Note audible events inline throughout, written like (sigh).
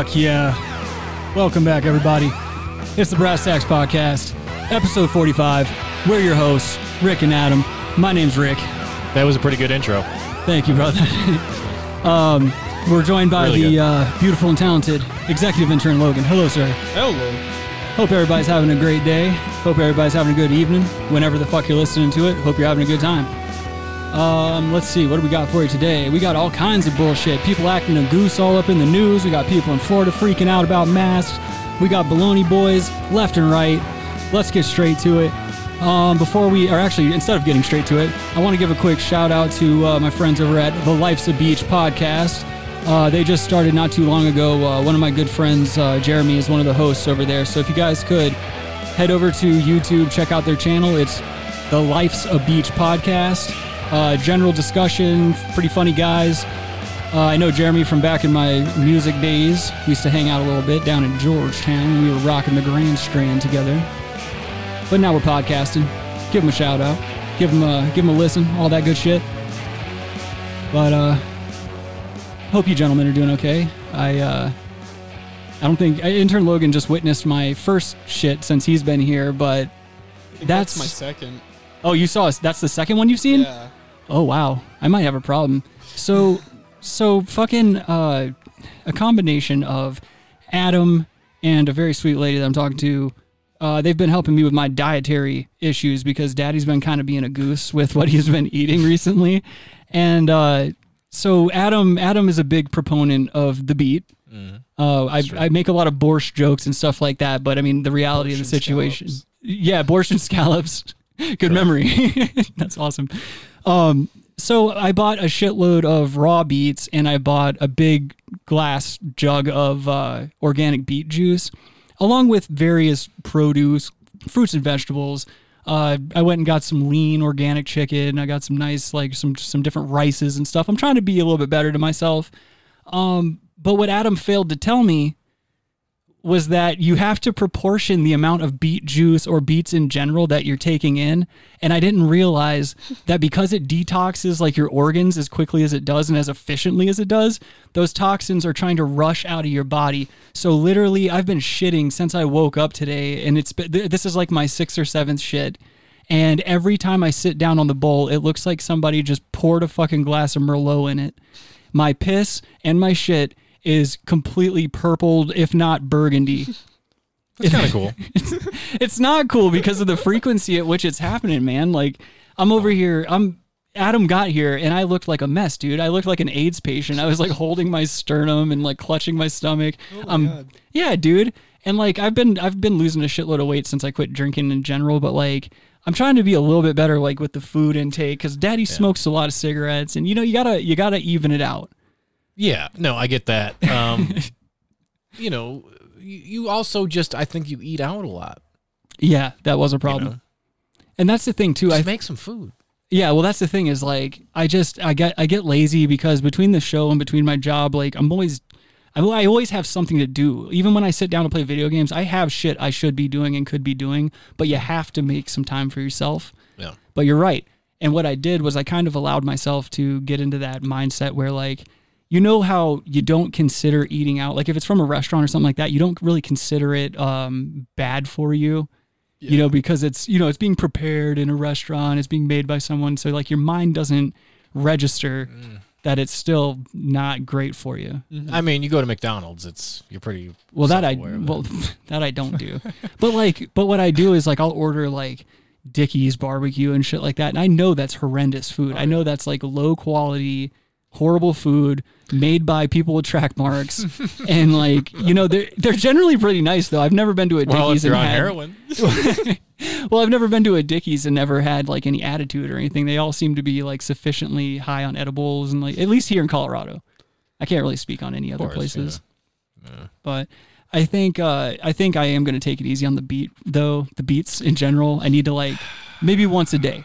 Fuck yeah. Welcome back, everybody. It's the Brass Tacks Podcast, episode 45. We're your hosts, Rick and Adam. My name's Rick. That was a pretty good intro. Thank you, brother. (laughs) um, we're joined by Really the uh, beautiful and talented executive intern, Logan. Hello, sir. Hello. Hope everybody's having a great day. Hope everybody's having a good evening. Whenever the fuck you're listening to it, hope you're having a good time. Um, let's see, what do we got for you today? We got all kinds of bullshit. People acting a goose all up in the news. We got people in Florida freaking out about masks. We got baloney boys left and right. Let's get straight to it. Um, before we, or actually, instead of getting straight to it, I want to give a quick shout out to uh, my friends over at the Life's a Beach podcast. Uh, they just started not too long ago. Uh, one of my good friends, uh, Jeremy, is one of the hosts over there. So if you guys could head over to YouTube, check out their channel. It's the Life's a Beach podcast. Uh, general discussion, pretty funny guys. Uh, I know Jeremy from back in my music days. We used to hang out a little bit down in Georgetown. We were rocking the Grand Strand together. But now we're podcasting. Give them a shout out. Give them a, give them a listen. All that good shit. But uh, hope you gentlemen are doing okay. I uh, I don't think intern Logan just witnessed my first shit since he's been here, but that's, That's my second. Oh, you saw us. That's the second one you've seen. Yeah. Oh wow, I might have a problem. So, so fucking uh, a combination of Adam and a very sweet lady that I'm talking to. Uh, they've been helping me with my dietary issues because Daddy's been kind of being a goose with what he's been eating (laughs) recently, and uh, so Adam Adam is a big proponent of the beet. Uh, I, I make a lot of borscht jokes and stuff like that, but I mean the reality of the situation. scallops. Yeah, borscht and scallops. (laughs) Good memory. (laughs) That's awesome. Um, so I bought a shitload of raw beets and I bought a big glass jug of uh, organic beet juice, along with various produce, fruits and vegetables. Uh, I went and got some lean organic chicken. I got some nice like some some different rices and stuff. I'm trying to be a little bit better to myself. Um, but what Adam failed to tell me was that you have to proportion the amount of beet juice or beets in general that you're taking in. And I didn't realize that because it detoxes like your organs as quickly as it does and as efficiently as it does, those toxins are trying to rush out of your body. So literally, I've been shitting since I woke up today, and it's this is like my sixth or seventh shit. And every time I sit down on the bowl, it looks like somebody just poured a fucking glass of Merlot in it. My piss and my shit is completely purpled, if not burgundy. (laughs) That's kind of cool. (laughs) It's not cool because of the frequency at which it's happening, man. Like I'm over here, I'm Adam got here and I looked like a mess, dude. I looked like an AIDS patient. I was like holding my sternum and like clutching my stomach. Oh um yeah, dude. And like I've been I've been losing a shitload of weight since I quit drinking in general, but like I'm trying to be a little bit better like with the food intake cuz daddy smokes a lot of cigarettes and you know you got to you got to even it out. Yeah, no, I get that. Um, (laughs) you know, you, you also just, I think you eat out a lot. Yeah, that was a problem. know? And that's the thing too. Just I make some food. Yeah, well, that's the thing is like I just I get I get lazy because between the show and between my job, like I'm always I, I always have something to do. Even when I sit down to play video games, I have shit I should be doing and could be doing, but you have to make some time for yourself. Yeah. But you're right. And what I did was I kind of allowed myself to get into that mindset where like you know how you don't consider eating out like if it's from a restaurant or something like that, you don't really consider it um bad for you you know because it's you know it's being prepared in a restaurant it's being made by someone so like your mind doesn't register that it's still not great for you I mean, you go to McDonald's, it's you're pretty well that i self-aware of it. well (laughs) that i don't do but like but what i do is like i'll order like Dickey's barbecue and shit like that. And I know that's horrendous food. I know that's like low quality, horrible food made by people with track marks. (laughs) and like, you know, they're they're generally pretty nice though. I've never been to a Dickey's Well, if you're and on had, heroin, (laughs) well, I've never been to a Dickeys and never had like any attitude or anything. They all seem to be like sufficiently high on edibles and like at least here in Colorado. I can't really speak on any other course, places. But I think uh I think I am going to take it easy on the beet though, the beets in general. I need to like maybe once a day.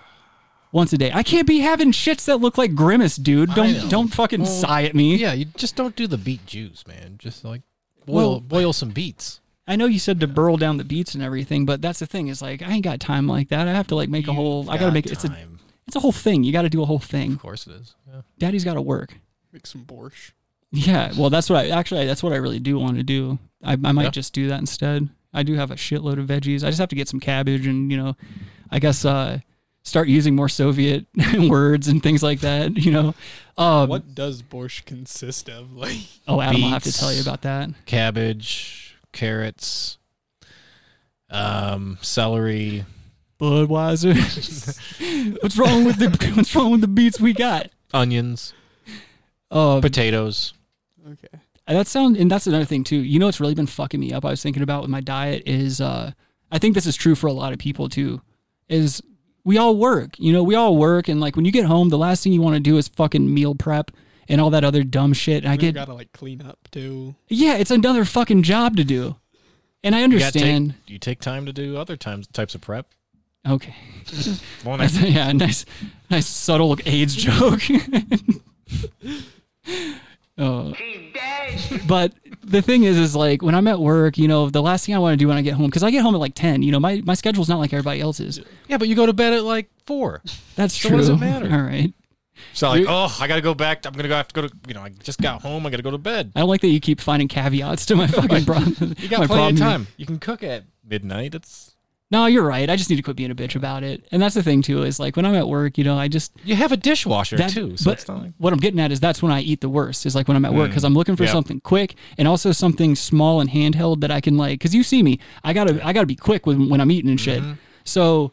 Once a day. I can't be having shits that look like grimace, dude. Don't don't fucking sigh at me. yeah, you just don't do the beet juice, man. Just like boil Well- boil some beets. I know you said to burl down the beets and everything, but that's the thing is like I ain't got time like that. I have to like make a whole I got to make it it's a it's a whole thing. You got to do a whole thing. Of course it is. Yeah. Daddy's got to work. Make some borscht. Yeah, well, that's what I actually that's what I really do want to do. I, I might Yeah. just do that instead. I do have a shitload of veggies. I just have to get some cabbage and you know, I guess uh, start using more Soviet (laughs) words and things like that. You know, um, What does borscht consist of? (laughs) Like, Oh, Adam, I'll have to tell you about that. Cabbage, carrots, um, celery. Budweiser. (laughs) what's wrong with the What's wrong with the beets we got? onions, Uh, potatoes. okay. that sound and that's another thing too. You know what's really been fucking me up? I was thinking about with my diet is uh I think this is true for a lot of people too. Is we all work. You know, we all work and like when you get home, the last thing you want to do is fucking meal prep and all that other dumb shit. And I get gotta like clean up too. Yeah, it's another fucking job to do. And I You understand. Take, you take time to do other times types of prep. okay. (laughs) Well, That's- yeah, nice nice subtle AIDS joke. (laughs) Oh. (laughs) But the thing is, is like when I'm at work, you know, the last thing I want to do when I get home, because I get home at like 10, you know, my, my schedule's not like everybody else's. yeah, but you go to bed at like four. That's So true. what does it matter? (laughs) All right. So like, oh, I gotta go back. I'm gonna go have to go to. You know, I just got home. I gotta go to bed. I don't like that you keep finding caveats to my (laughs) fucking problem. You got my plenty problem of time. You can cook at midnight. It's No, you're right. I just need to quit being a bitch about it. And that's the thing too, is like when I'm at work, you know, I just you have a dishwasher that, too. So but like what I'm getting at is that's when I eat the worst. Is like when I'm at work because I'm looking for Mm. Yep. something quick and also something small and handheld that I can like. Because you see me, I gotta I gotta be quick with when I'm eating and Mm-hmm. shit. So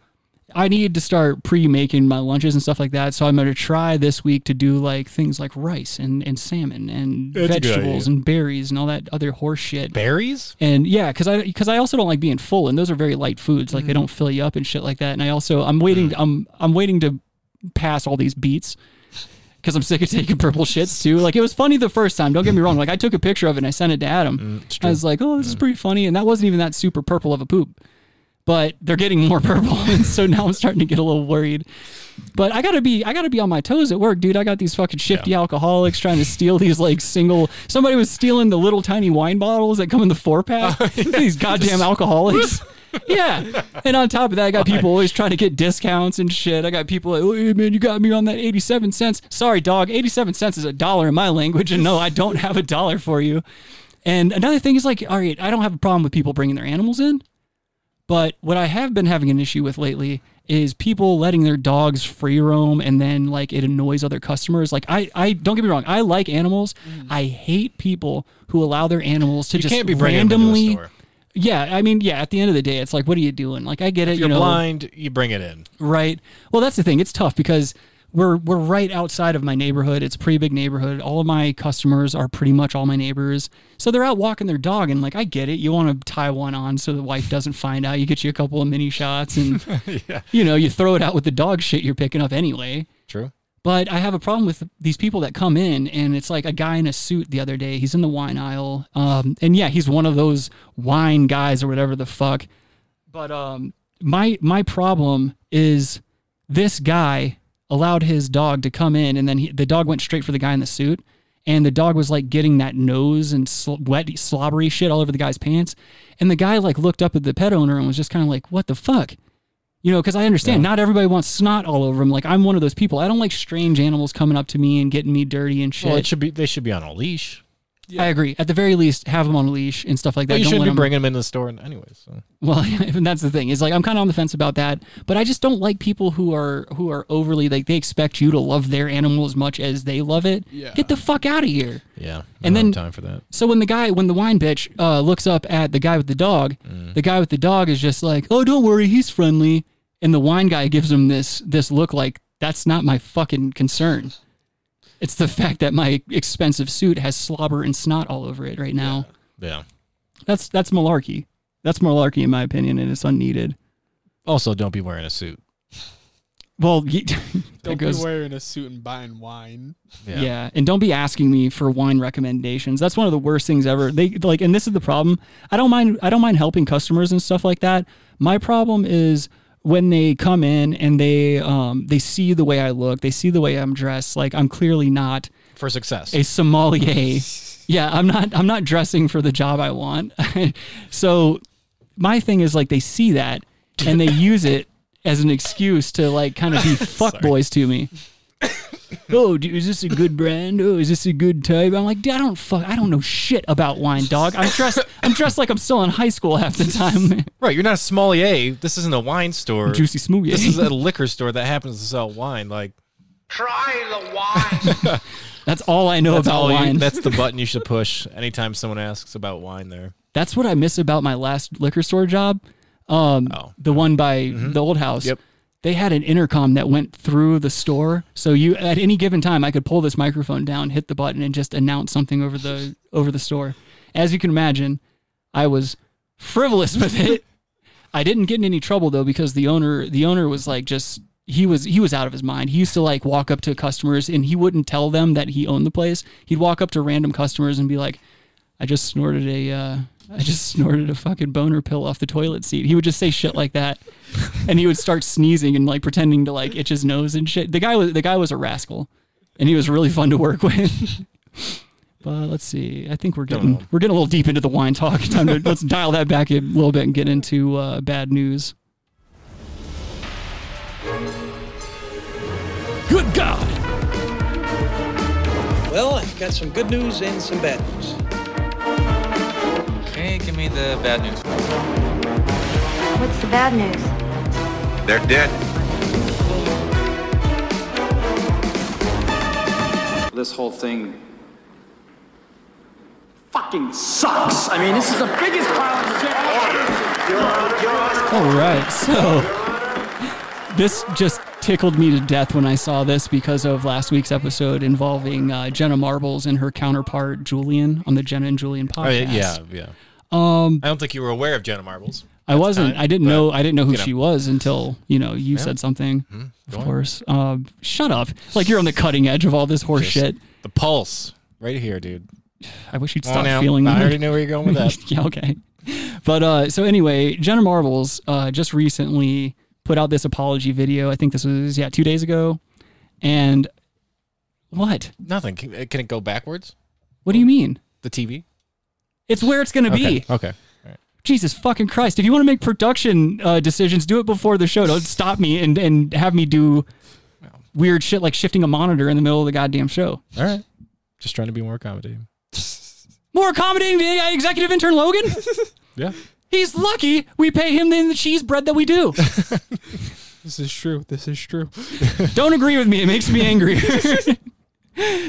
I need to start pre-making my lunches and stuff like that. So I'm gonna try this week to do like things like rice and, and salmon and That's vegetables and berries and all that other horse shit. berries. And yeah, because I because I also don't like being full, and those are very light foods. Like they don't fill you up and shit like that. And I also I'm waiting I'm I'm waiting to pass all these beets because I'm sick of taking purple shits too. Like it was funny the first time. Don't get me wrong. Like I took a picture of it and I sent it to Adam. I was like, oh, this is pretty funny, and that wasn't even that super purple of a poop. But they're getting more (laughs) purple, and (laughs) so now I'm starting to get a little worried. But I gotta be, I gotta be on my toes at work, dude. I got these fucking shifty alcoholics trying to steal these like single. Somebody was stealing the little tiny wine bottles that come in the four pack. (laughs) Oh, these goddamn alcoholics. yeah, and on top of that, I got people always trying to get discounts and shit. I got people like, oh, hey, man, you got me on that eighty-seven cents. Sorry, dog. Eighty-seven cents is a dollar in my language, and no, I don't have a dollar for you. And another thing is like, all right, I don't have a problem with people bringing their animals in. But what I have been having an issue with lately is people letting their dogs free roam and then like it annoys other customers. Like I, I don't get me wrong, I like animals. Mm. I hate people who allow their animals to You just can't be bringing them into a randomly. Yeah, I mean, yeah. At the end of the day, it's like, what are you doing? Like, I get it. You're you know, blind, you bring it in. Right. Well, that's the thing. It's tough because we're we're right outside of my neighborhood. It's a pretty big neighborhood. All of my customers are pretty much all my neighbors. So they're out walking their dog and like I get it. You want to tie one on so the wife doesn't find out. You get you a couple of mini shots and (laughs) you know, you throw it out with the dog shit you're picking up anyway. True. But I have a problem with these people that come in, and it's like a guy in a suit the other day. He's in the wine aisle, um, and yeah, he's one of those wine guys or whatever the fuck. But um, my my problem is this guy allowed his dog to come in, and then he, the dog went straight for the guy in the suit, and the dog was like getting that nose and sl- wet, slobbery shit all over the guy's pants, and the guy like looked up at the pet owner and was just kind of like, "What the fuck." You know, because I understand not everybody wants snot all over them. Like I'm one of those people. I don't like strange animals coming up to me and getting me dirty and shit. Well, it should be. They should be on a leash. I agree. At the very least, have them on a leash and stuff like that. But you Don't shouldn't let be 'em- bringing them into the store, anyways. So. Well, (laughs) and that's the thing. Is like I'm kind of on the fence about that, but I just don't like people who are who are overly like they expect you to love their animal as much as they love it. Yeah. Get the fuck out of here. Yeah. And then- time for that. So when the guy, when the wine bitch uh, looks up at the guy with the dog, Mm. the guy with the dog is just like, "Oh, don't worry, he's friendly." and the wine guy gives him this this look like that's not my fucking concern. It's the fact that my expensive suit has slobber and snot all over it right now. Yeah. That's that's malarkey. That's malarkey in my opinion, and it's unneeded. Also, don't be wearing a suit. Well, ye- (laughs) Don't goes, be wearing a suit and buying wine. yeah. and don't be asking me for wine recommendations. That's one of the worst things ever. They like, and this is the problem. I don't mind. I don't mind helping customers and stuff like that. My problem is when they come in and they um they see the way I look, they see the way I'm dressed. Like I'm clearly not For success. a sommelier. (laughs) yeah, I'm not I'm not dressing for the job I want. (laughs) so my thing is like they see that and they use it as an excuse to like kind of be (laughs) fuckboys to me. (coughs) oh, dude, is this a good brand? Oh, is this a good type? I'm like, dude, I don't fuck, I don't know shit about wine, dog. I'm dressed, I'm dressed like I'm still in high school half the time. (laughs) right. You're not a sommelier. This isn't a wine store. Juicy smoothie. This is a liquor store that happens to sell wine. Like Try the wine. (laughs) That's all I know that's about all you- wine. that's the (laughs) button you should push anytime someone asks about wine. There. That's what I miss about my last liquor store job. Um, Oh. the one by the old house. Yep. They had an intercom that went through the store, so you at any given time I could pull this microphone down, hit the button, and just announce something over the over the store. As you can imagine, I was frivolous (laughs) with it. I didn't get in any trouble though because the owner the owner was like just he was he was out of his mind. He used to like walk up to customers and he wouldn't tell them that he owned the place. He'd walk up to random customers and be like, I just snorted a uh, I just snorted a fucking boner pill off the toilet seat. He would just say shit like that, and he would start sneezing and like pretending to like itch his nose and shit. The guy was the guy was a rascal, and he was really fun to work (laughs) with. but let's see. I think we're getting we're getting a little deep into the wine talk. Time to let's dial that back a little bit and get into uh, bad news. Good God! Well, I've got some good news and some bad news. Okay, give me the bad news. What's the bad news? They're dead. This whole thing fucking sucks. I mean, this is the biggest pile of shit. All right, so this just tickled me to death when I saw this because of last week's episode involving uh, Jenna Marbles and her counterpart Julian on the Jenna and Julian Oh, yeah, podcast. yeah, yeah. Um, I don't think you were aware of Jenna Marbles. I wasn't. time, I didn't know. I didn't know who you know. she was until you know you Yeah. said something. go Of on. course. Um, shut up. Like you're on the cutting edge of all this horse Just shit. The pulse, right here, dude. I wish you'd stop now. feeling. I already know where you're going with that. (laughs) yeah, okay. But uh, so anyway, Jenna Marbles uh, just recently put out this apology video. I think this was yeah two days ago. And what? Nothing. Can, can it go backwards? What do you mean? The TV? It's where it's gonna Okay. be. Okay. Jesus fucking Christ! If you want to make production uh, decisions, do it before the show. Don't stop me and and have me do weird shit like shifting a monitor in the middle of the goddamn show. All right. Just trying to be more accommodating. (laughs) More accommodating to executive intern Logan. (laughs) Yeah. He's lucky we pay him the, the cheese bread that we do. (laughs) This is true. This is true. Don't agree with me. It makes me angry.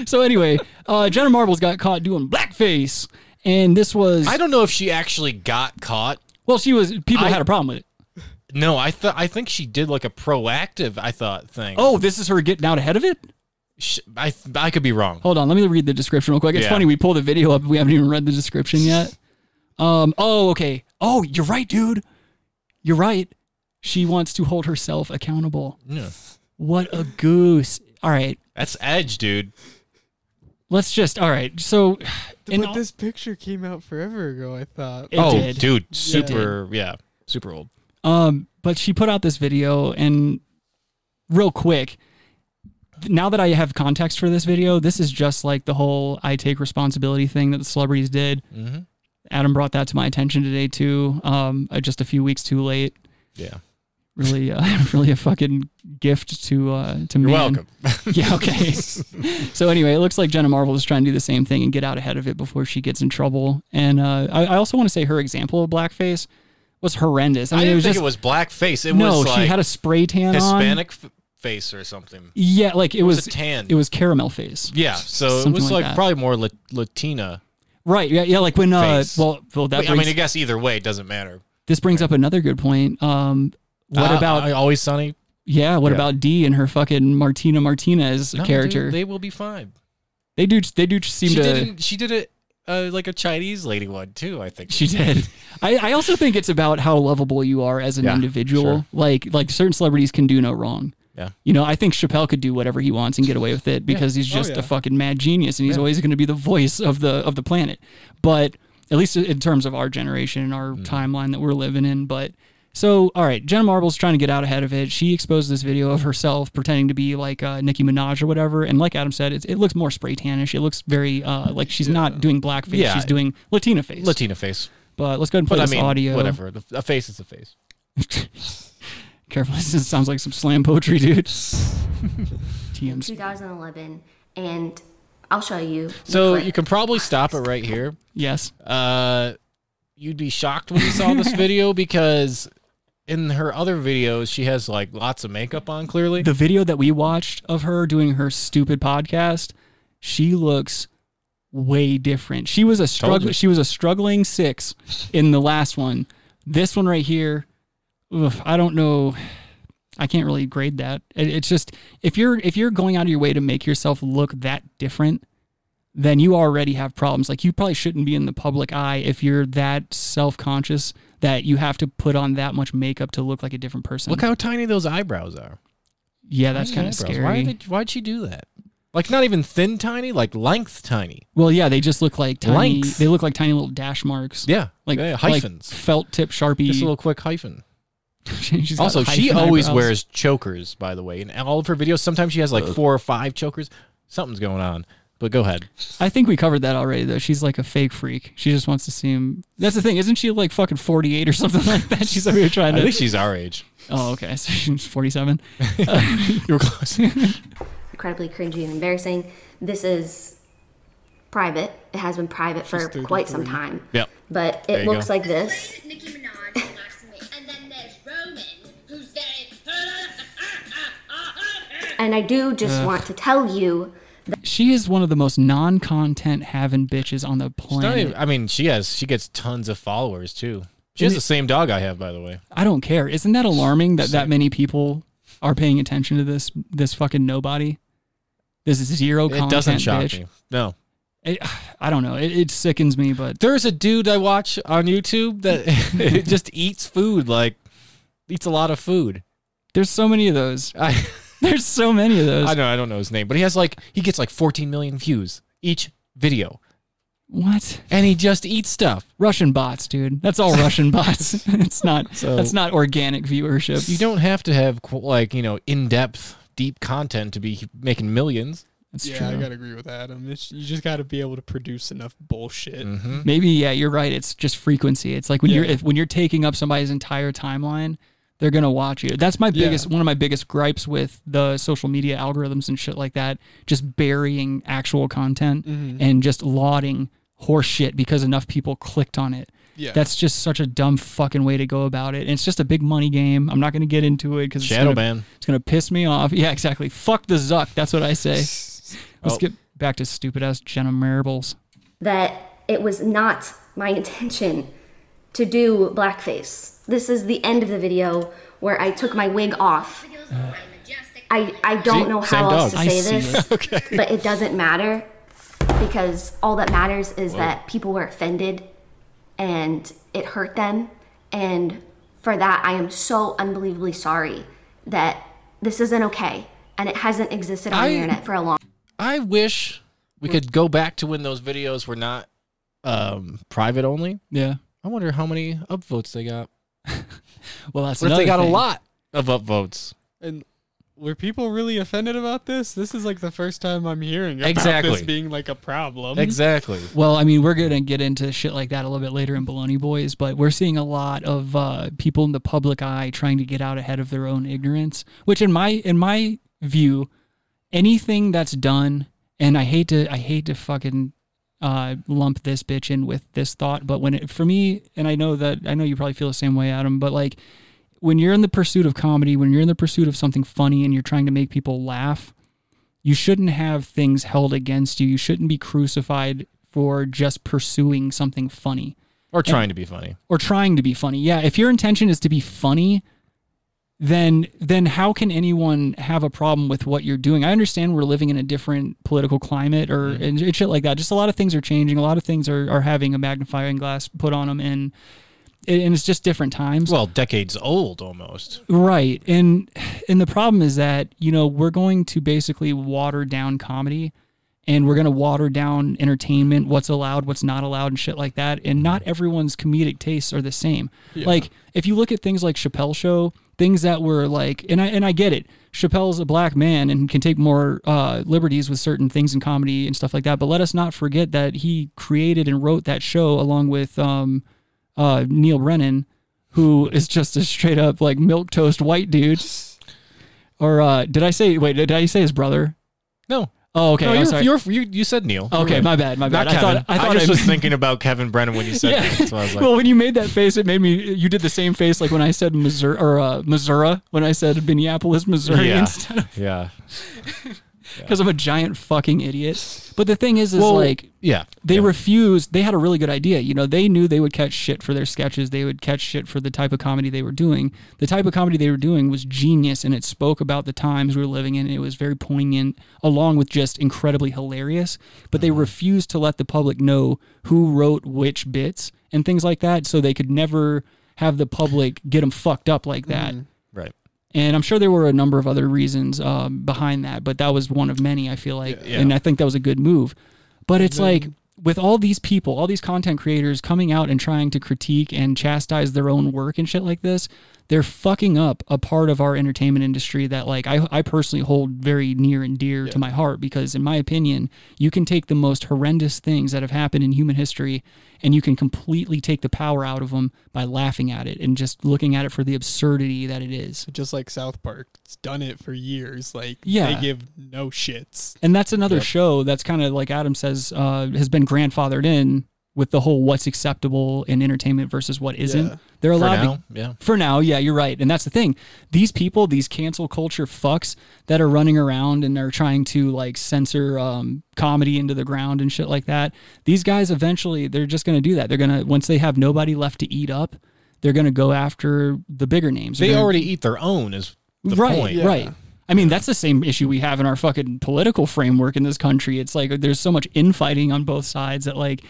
so anyway, uh, Jenna Marbles got caught doing blackface, and this was I don't know if she actually got caught. well, she was people I- had a problem with it. No, I thought I think she did like a proactive. I thought thing. Oh, this is her getting out ahead of it. Sh- I th- I could be wrong. Hold on, let me read the description real quick. It's Yeah. funny we pull the video up, we haven't even read the description yet. Um. Oh, okay. Oh, you're right, dude. You're right. She wants to hold herself accountable. Yeah. What a goose. All right, That's edge, dude. Let's just. All right. So, (sighs) in but all- this picture came out forever ago. I thought. It oh, did. dude, super. Yeah, super old. Um, but she put out this video and real quick, now that I have context for this video, this is just like the whole I take responsibility thing that the celebrities did. Mm-hmm. Adam brought that to my attention today too. Um, uh, just a few weeks too late. Yeah. Really, uh, (laughs) really a fucking gift to uh to You're man. welcome. (laughs) yeah. Okay. (laughs) so anyway, it looks like Jenna Marbles is trying to do the same thing and get out ahead of it before she gets in trouble. And uh, I, I also want to say her example of blackface was horrendous. I I, mean, didn't it was think just it was blackface. It no. was like she had a spray tan on. Hispanic f- face or something. Yeah, like it, was was, a tan. It was caramel face. Yeah, so it was like like, probably more La- Latina. Right. Yeah. Yeah. Like when uh, Face. well, well, that Wait, I mean, I guess either way, it doesn't matter. this brings up another good point. Um, What Uh, about Always Sunny? yeah? What yeah. about Dee and her fucking Martina Martinez No, character? dude, they will be fine. they do. They do seem She to. did. She did it uh, like a Chinese lady one too. I think She did. I, I also think it's about how lovable you are as an Yeah, individual. sure. Like like certain celebrities can do no wrong. Yeah. You know, I think Chappelle could do whatever he wants and get away with it because he's Oh, just yeah. a fucking mad genius and he's Yeah. always going to be the voice of the of the planet. But at least in terms of our generation and our Mm. timeline that we're living in, but so, all right, Jenna Marbles trying to get out ahead of it. She exposed this video of herself pretending to be like uh, Nicki Minaj or whatever, and like Adam said, it, it looks more spray tanish. It looks very uh, like she's not doing blackface; Yeah. she's doing Latina face. Latina face. But let's go ahead and play But I this mean, audio. whatever. The, a face is a face. (laughs) Careful, this sounds like some slam poetry, dude. (laughs) TMC. 2011, and I'll show you. So you can probably stop it right here. Yes. Uh, you'd be shocked when you saw this (laughs) video because in her other videos she has like lots of makeup on. Clearly, The video that we watched of her doing her stupid podcast, she looks way different. She was a struggle. She was a struggling six in the last one. This one right here, oof, I don't know. I can't really grade that. It, it's just if you're if you're going out of your way to make yourself look that different, then you already have problems. Like you probably shouldn't be in the public eye if you're that self conscious that you have to put on that much makeup to look like a different person. look how tiny those eyebrows are. yeah, that's kind of scary. Why did they, why'd she do that? Like not even thin tiny, like length tiny. Well, yeah, they just look like tiny. Length. They look like tiny little dash marks. Yeah, like yeah, like hyphens. felt tip sharpie. Just a little quick hyphen. (laughs) Also, she always eyebrows. wears chokers, by the way. In all of her videos, sometimes she has like four or five chokers. Something's going on. But go ahead. I think we covered that already, though. She's like a fake freak. She just wants to seem. That's the thing, isn't she? Like fucking forty eight or something (laughs) like that. She's over here trying to. I to. think she's our age. oh, okay. (laughs) So she's forty seven. (laughs) You were close. incredibly cringy and embarrassing. This is private. It has been private for quite some time. yep. But it looks go. like this. Nicki Minaj likes me. And then there's Roman, who's very. And I do just want to tell you She is one of the most non content having bitches on the planet. even- I mean, she has. She gets tons of followers too. She has the same dog I have, by the way. I don't care. Isn't that alarming that that many people are paying attention to this this fucking nobody? This zero content It doesn't shock bitch. me. No. It, I don't know. It, it sickens me, but There's a dude I watch on YouTube that (laughs) (laughs) just eats food, like eats a lot of food. there's so many of those. I (laughs) There's so many of those. I know I don't know his name, but he has like he gets like 14 million views each video, What? and he just eats stuff. Russian bots, dude. That's all Russian (laughs) bots. (laughs) It's not. So- that's not organic viewership. You don't have to have like you know in depth, deep content to be making millions. That's yeah, true. I gotta agree with Adam. It's, you just gotta be able to produce enough bullshit. Mm-hmm. Maybe yeah, you're right. It's just frequency. It's like when you're if, when you're taking up somebody's entire timeline, they're gonna watch you. That's my Yeah. biggest one of my biggest gripes with the social media algorithms and shit like that. Just burying actual content Mm-hmm. and just lauding horse shit because enough people clicked on it. Yeah. That's just such a dumb fucking way to go about it. And it's just a big money game. I'm not going to get into it because Shadow it's gonna, ban. It's going to piss me off. (laughs) Yeah, exactly. Fuck the Zuck. That's what I say. (laughs) Let's Oh. get back to stupid ass Jenna Marbles. that it was not my intention to do blackface. This is the end of the video where I took my wig off. I, I don't See? know how else to dog. I say see this, (laughs) but it doesn't matter because all that matters is that people were offended and it hurt them. And for that, I am so unbelievably sorry that this isn't okay and it hasn't existed on I- the internet for a long I wish we could go back to when those videos were not um, private only. Yeah. I wonder how many upvotes they got. (laughs) Well, that's What if they another got a lot of upvotes? And were people really offended about this? This is like the first time I'm hearing about Exactly. this being like a problem. Exactly. Well, I mean, we're gonna get into shit like that a little bit later in Baloney Boys, but we're seeing a lot of uh, people in the public eye trying to get out ahead of their own ignorance. Which, in my in my view, anything that's done, and I hate to I hate to fucking uh, lump this bitch in with this thought, but when it for me, and I know that I know you probably feel the same way, Adam, but like when you're in the pursuit of comedy, when you're in the pursuit of something funny, and you're trying to make people laugh you shouldn't have things held against you. You shouldn't be crucified for just pursuing something funny Or trying to be funny. or trying to be funny. Yeah, if your intention is to be funny, then then how can anyone have a problem with what you're doing? I understand we're living in a different political climate or and, and shit like that. Just a lot of things are changing. A lot of things are, are having a magnifying glass put on them, and and it's just different times. Well, decades old almost. Right. And and the problem is that, you know, we're going to basically water down comedy and we're going to water down entertainment, what's allowed, what's not allowed and shit like that. And not mm-hmm. everyone's comedic tastes are the same. Like if you look at things like Chappelle show, things that were like and I and I get it. Chappelle's a black man and can take more uh, liberties with certain things in comedy and stuff like that. But let us not forget that he created and wrote that show along with um, uh, Neal Brennan, who (laughs) is just a straight up like milk toast white dude. (laughs) Or uh, did I say? Wait, did I say his brother? No. Oh, okay. No, you're, sorry. you're, you you said Neal. Okay, right. my bad, my bad. Not I Kevin. thought I thought just I was thinking about Kevin Brennan when you said (laughs) Yeah. that. So I was like, well, when you made that face, it made me. You did the same face like when I said Missouri or uh, Missouri when I said Minneapolis, Missouri yeah, instead of yeah. (laughs) because I'm a giant fucking idiot. But the thing is, is Well, like yeah, they yeah. refused. They had a really good idea. You know, they knew they would catch shit for their sketches. They would catch shit for the type of comedy they were doing. The type of comedy they were doing was genius, and it spoke about the times we were living in. It was very poignant, along with just incredibly hilarious. But they uh-huh. refused to let the public know who wrote which bits and things like that, so they could never have the public get them fucked up like that. Mm-hmm. right. And I'm sure there were a number of other reasons um, behind that, but that was one of many, I feel like. Yeah. And I think that was a good move. But it's like with all these people, all these content creators coming out and trying to critique and chastise their own work and shit like this, they're fucking up a part of our entertainment industry that like I, I personally hold very near and dear to my heart because in my opinion, you can take the most horrendous things that have happened in human history and you can completely take the power out of them by laughing at it and just looking at it for the absurdity that it is. Just like South Park, it's done it for years. Like Yeah. they give no shits. And that's another show that's kind of like Adam says uh, has been grandfathered in with the whole what's acceptable in entertainment versus what isn't. Yeah. They're For allowed now, to, yeah. For now, yeah, you're right. And that's the thing. These people, these cancel culture fucks that are running around and are trying to like censor um, comedy into the ground and shit like that. These guys eventually they're just going to do that. They're going to once they have nobody left to eat up, they're going to go after the bigger names. They're They gonna- already eat their own. Is the right, point? right. I mean, that's the same issue we have in our fucking political framework in this country. It's like there's so much infighting on both sides that like,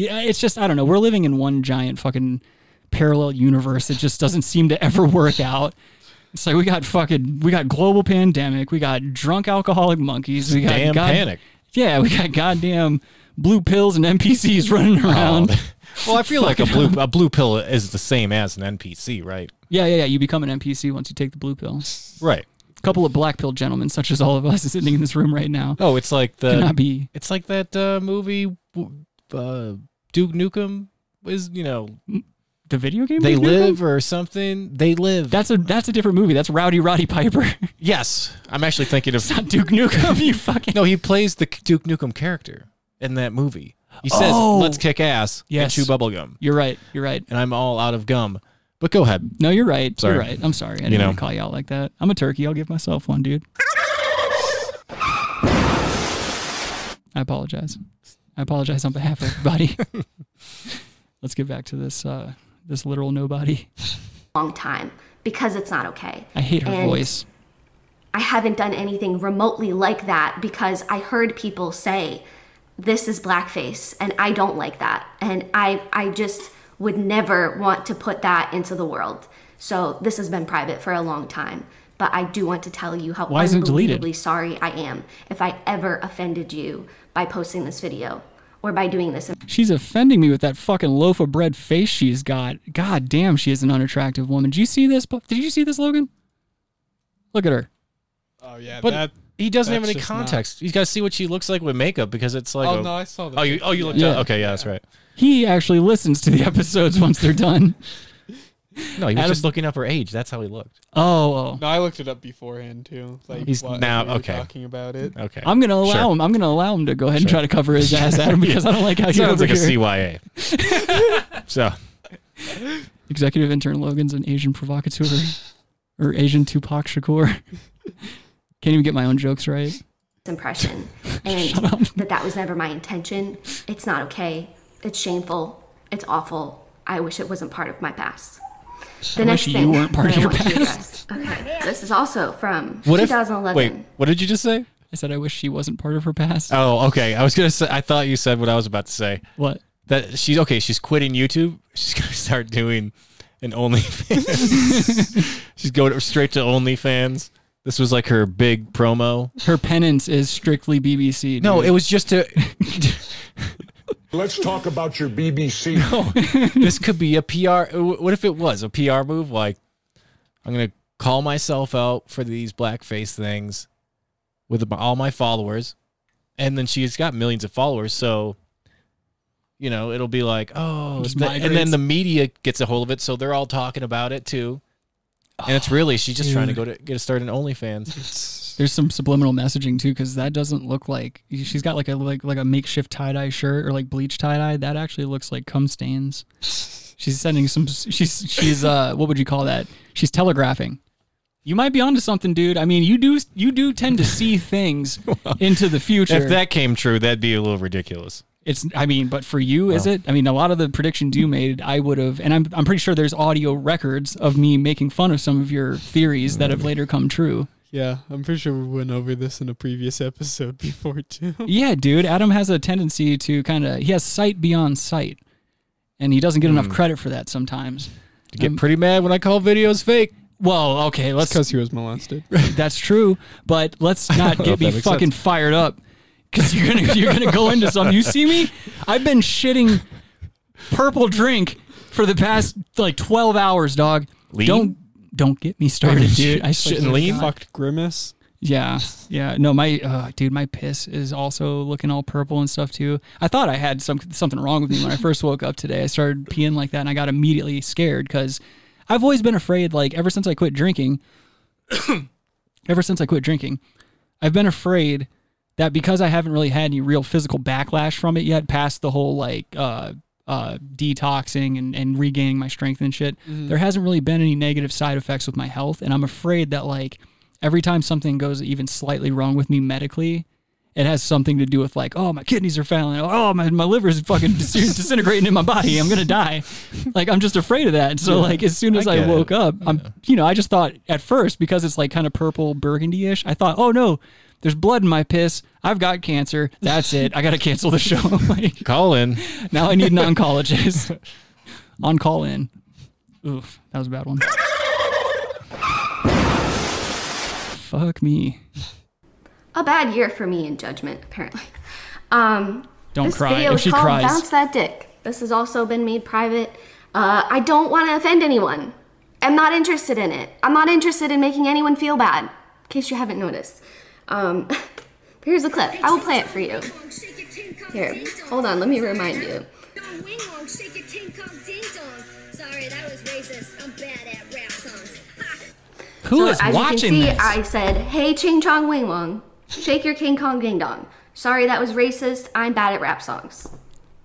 yeah, it's just I don't know. We're living in one giant fucking parallel universe that just doesn't seem to ever work out. It's like we got fucking we got global pandemic, we got drunk alcoholic monkeys, we got Damn god- panic. Yeah, we got goddamn blue pills and NPCs (laughs) running around. (laughs) Well, I feel like a blue a blue pill is the same as an NPC, right? Yeah, yeah, yeah. You become an NPC once you take the blue pill. Right. A couple of black pill gentlemen, such as all of us (laughs) sitting in this room right now. Oh, it's like the Cannot be. It's like that uh, movie, uh, Duke Nukem is you know The video game? they Duke Nukem? live or something. They live. That's a that's a different movie. That's Rowdy Roddy Piper. (laughs) yes, I'm actually thinking of not Duke Nukem. You (laughs) fucking no. He plays the Duke Nukem character in that movie. He says, Oh. "Let's kick ass Yes. and chew bubblegum," You're right. You're right. and I'm all out of gum. But go ahead. No, you're right. Sorry. You're right. I'm sorry. I didn't You know. to call you out like that. I'm a turkey. I'll give myself one, dude. I apologize. I apologize on behalf of everybody. (laughs) Let's get back to this uh, this literal nobody. long time because it's not okay. I hate her And voice. I haven't done anything remotely like that because I heard people say this is blackface and I don't like that and I I just would never want to put that into the world. So this has been private for a long time, but I do want to tell you how Why isn't deleted? unbelievably sorry I am if I ever offended you by posting this video or by doing this. She's offending me with that fucking loaf of bread face she's got. God damn, she is an unattractive woman. Did you see this? Did you see this, Logan? Look at her. Oh yeah, But that he doesn't have any just not- context. You got to see what she looks like with makeup because it's like. Oh, a- no, I saw oh, that. Oh, you oh you looked yeah. at okay, yeah, that's right. He actually listens to the (laughs) episodes once they're done. No, he was Adam- just looking up her age. That's how he looked. Oh, oh. No, I looked it up beforehand too. Like He's what now- we were okay. talking about it. Okay, I'm gonna allow Sure. him. I'm gonna allow him to go ahead and try to cover his ass, Adam, (laughs) because I don't like how he sounds over like a here. CYA. (laughs) so Executive intern Logan's an Asian provocateur or Asian Tupac Shakur. Can't even get my own jokes right. impression (laughs) and that that was never my intention. It's not okay. It's shameful. It's awful. I wish it wasn't part of my past. The I next wish thing you weren't part of I your want to past. address. Okay, this is also from What if? 2011. Wait, what did you just say? I said I wish she wasn't part of her past. Oh, okay. I was gonna say. I thought you said what I was about to say. What? That she's okay. She's quitting YouTube. (laughs) She's gonna start doing an OnlyFans. (laughs) she's going straight to OnlyFans. This was like her big promo. Her penance is strictly BBC. No, it was just to. (laughs) Let's talk about your BBC. (laughs) this could be a PR. What if it was a PR move? Like, I'm gonna call myself out for these blackface things with all my followers, and then she's got millions of followers, so you know it'll be like, oh, Just the- and then the media gets a hold of it, so they're all talking about it too. And it's oh, really she's just trying to go to get to start an OnlyFans. (laughs) There's some subliminal messaging too, because that doesn't look like she's got like a like like a makeshift tie dye shirt or like bleach tie dye. That actually looks like cum stains. She's sending some. She's she's uh what would you call that? She's telegraphing. You might be onto something, dude. I mean, you do you do tend to see things (laughs) into the future. If that came true, that'd be a little ridiculous. It's, I mean, but for you, is it? I mean, a lot of the predictions you made, I would have, and I'm, I'm pretty sure there's audio records of me making fun of some of your theories that have later come true. Yeah, I'm pretty sure we went over this in a previous episode (laughs) before too. Yeah, dude. Adam has a tendency to kind of, he has sight beyond sight, and he doesn't get enough Hmm. credit for that sometimes. You get pretty mad when I call videos fake. Well, okay, let's. because he was molested. (laughs) That's true, but let's (laughs) not get me fucking sense. fired up because you're gonna you're gonna go into something. You see me? I've been shitting purple drink for the past like 12 hours, dog. Lean? Don't don't get me started, dude. (laughs) I shouldn't leave. Fucked grimace. Yeah, yeah. No, my uh, dude, my piss is also looking all purple and stuff too. I thought I had some something wrong with me when I first woke up today. I started peeing like that, and I got immediately scared because I've always been afraid. Like ever since I quit drinking, (coughs) ever since I quit drinking, I've been afraid that because I haven't really had any real physical backlash from it yet, past the whole like uh, uh, detoxing and, and regaining my strength and shit, Mhm. there hasn't really been any negative side effects with my health. And I'm afraid that like every time something goes even slightly wrong with me medically, it has something to do with like, oh, my kidneys are failing. Oh, my, my liver is fucking (laughs) dis- disintegrating in my body. I'm going to die. Like, I'm just afraid of that. So, Yeah. like, as soon as I I, get it. woke up, I'm, you know, I just thought at first, because it's like kind of purple burgundy ish, I thought, oh no, there's blood in my piss. I've got cancer. That's it. I got to cancel the show. (laughs) like, Call in. now I need an oncologist. (laughs) On call in. Oof, that was a bad one. Fuck me. a bad year for me in judgment, apparently. Um, Don't this cry. video If is she called cries- Bounce That Dick. This has also been made private. Uh, I don't want to offend anyone. I'm not interested in it. I'm not interested in making anyone feel bad, in case you haven't noticed. Um, (laughs) here's a clip. I will play it for you. Here, hold on, let me remind you. Wing Wong, shake your King Kong ding dong. Sorry, that was racist. I'm bad at rap songs. Who so is as watching you can see, this? I said, "Hey, Ching Chong Wing Wong, shake your King Kong ding dong." Sorry, that was racist. I'm bad at rap songs.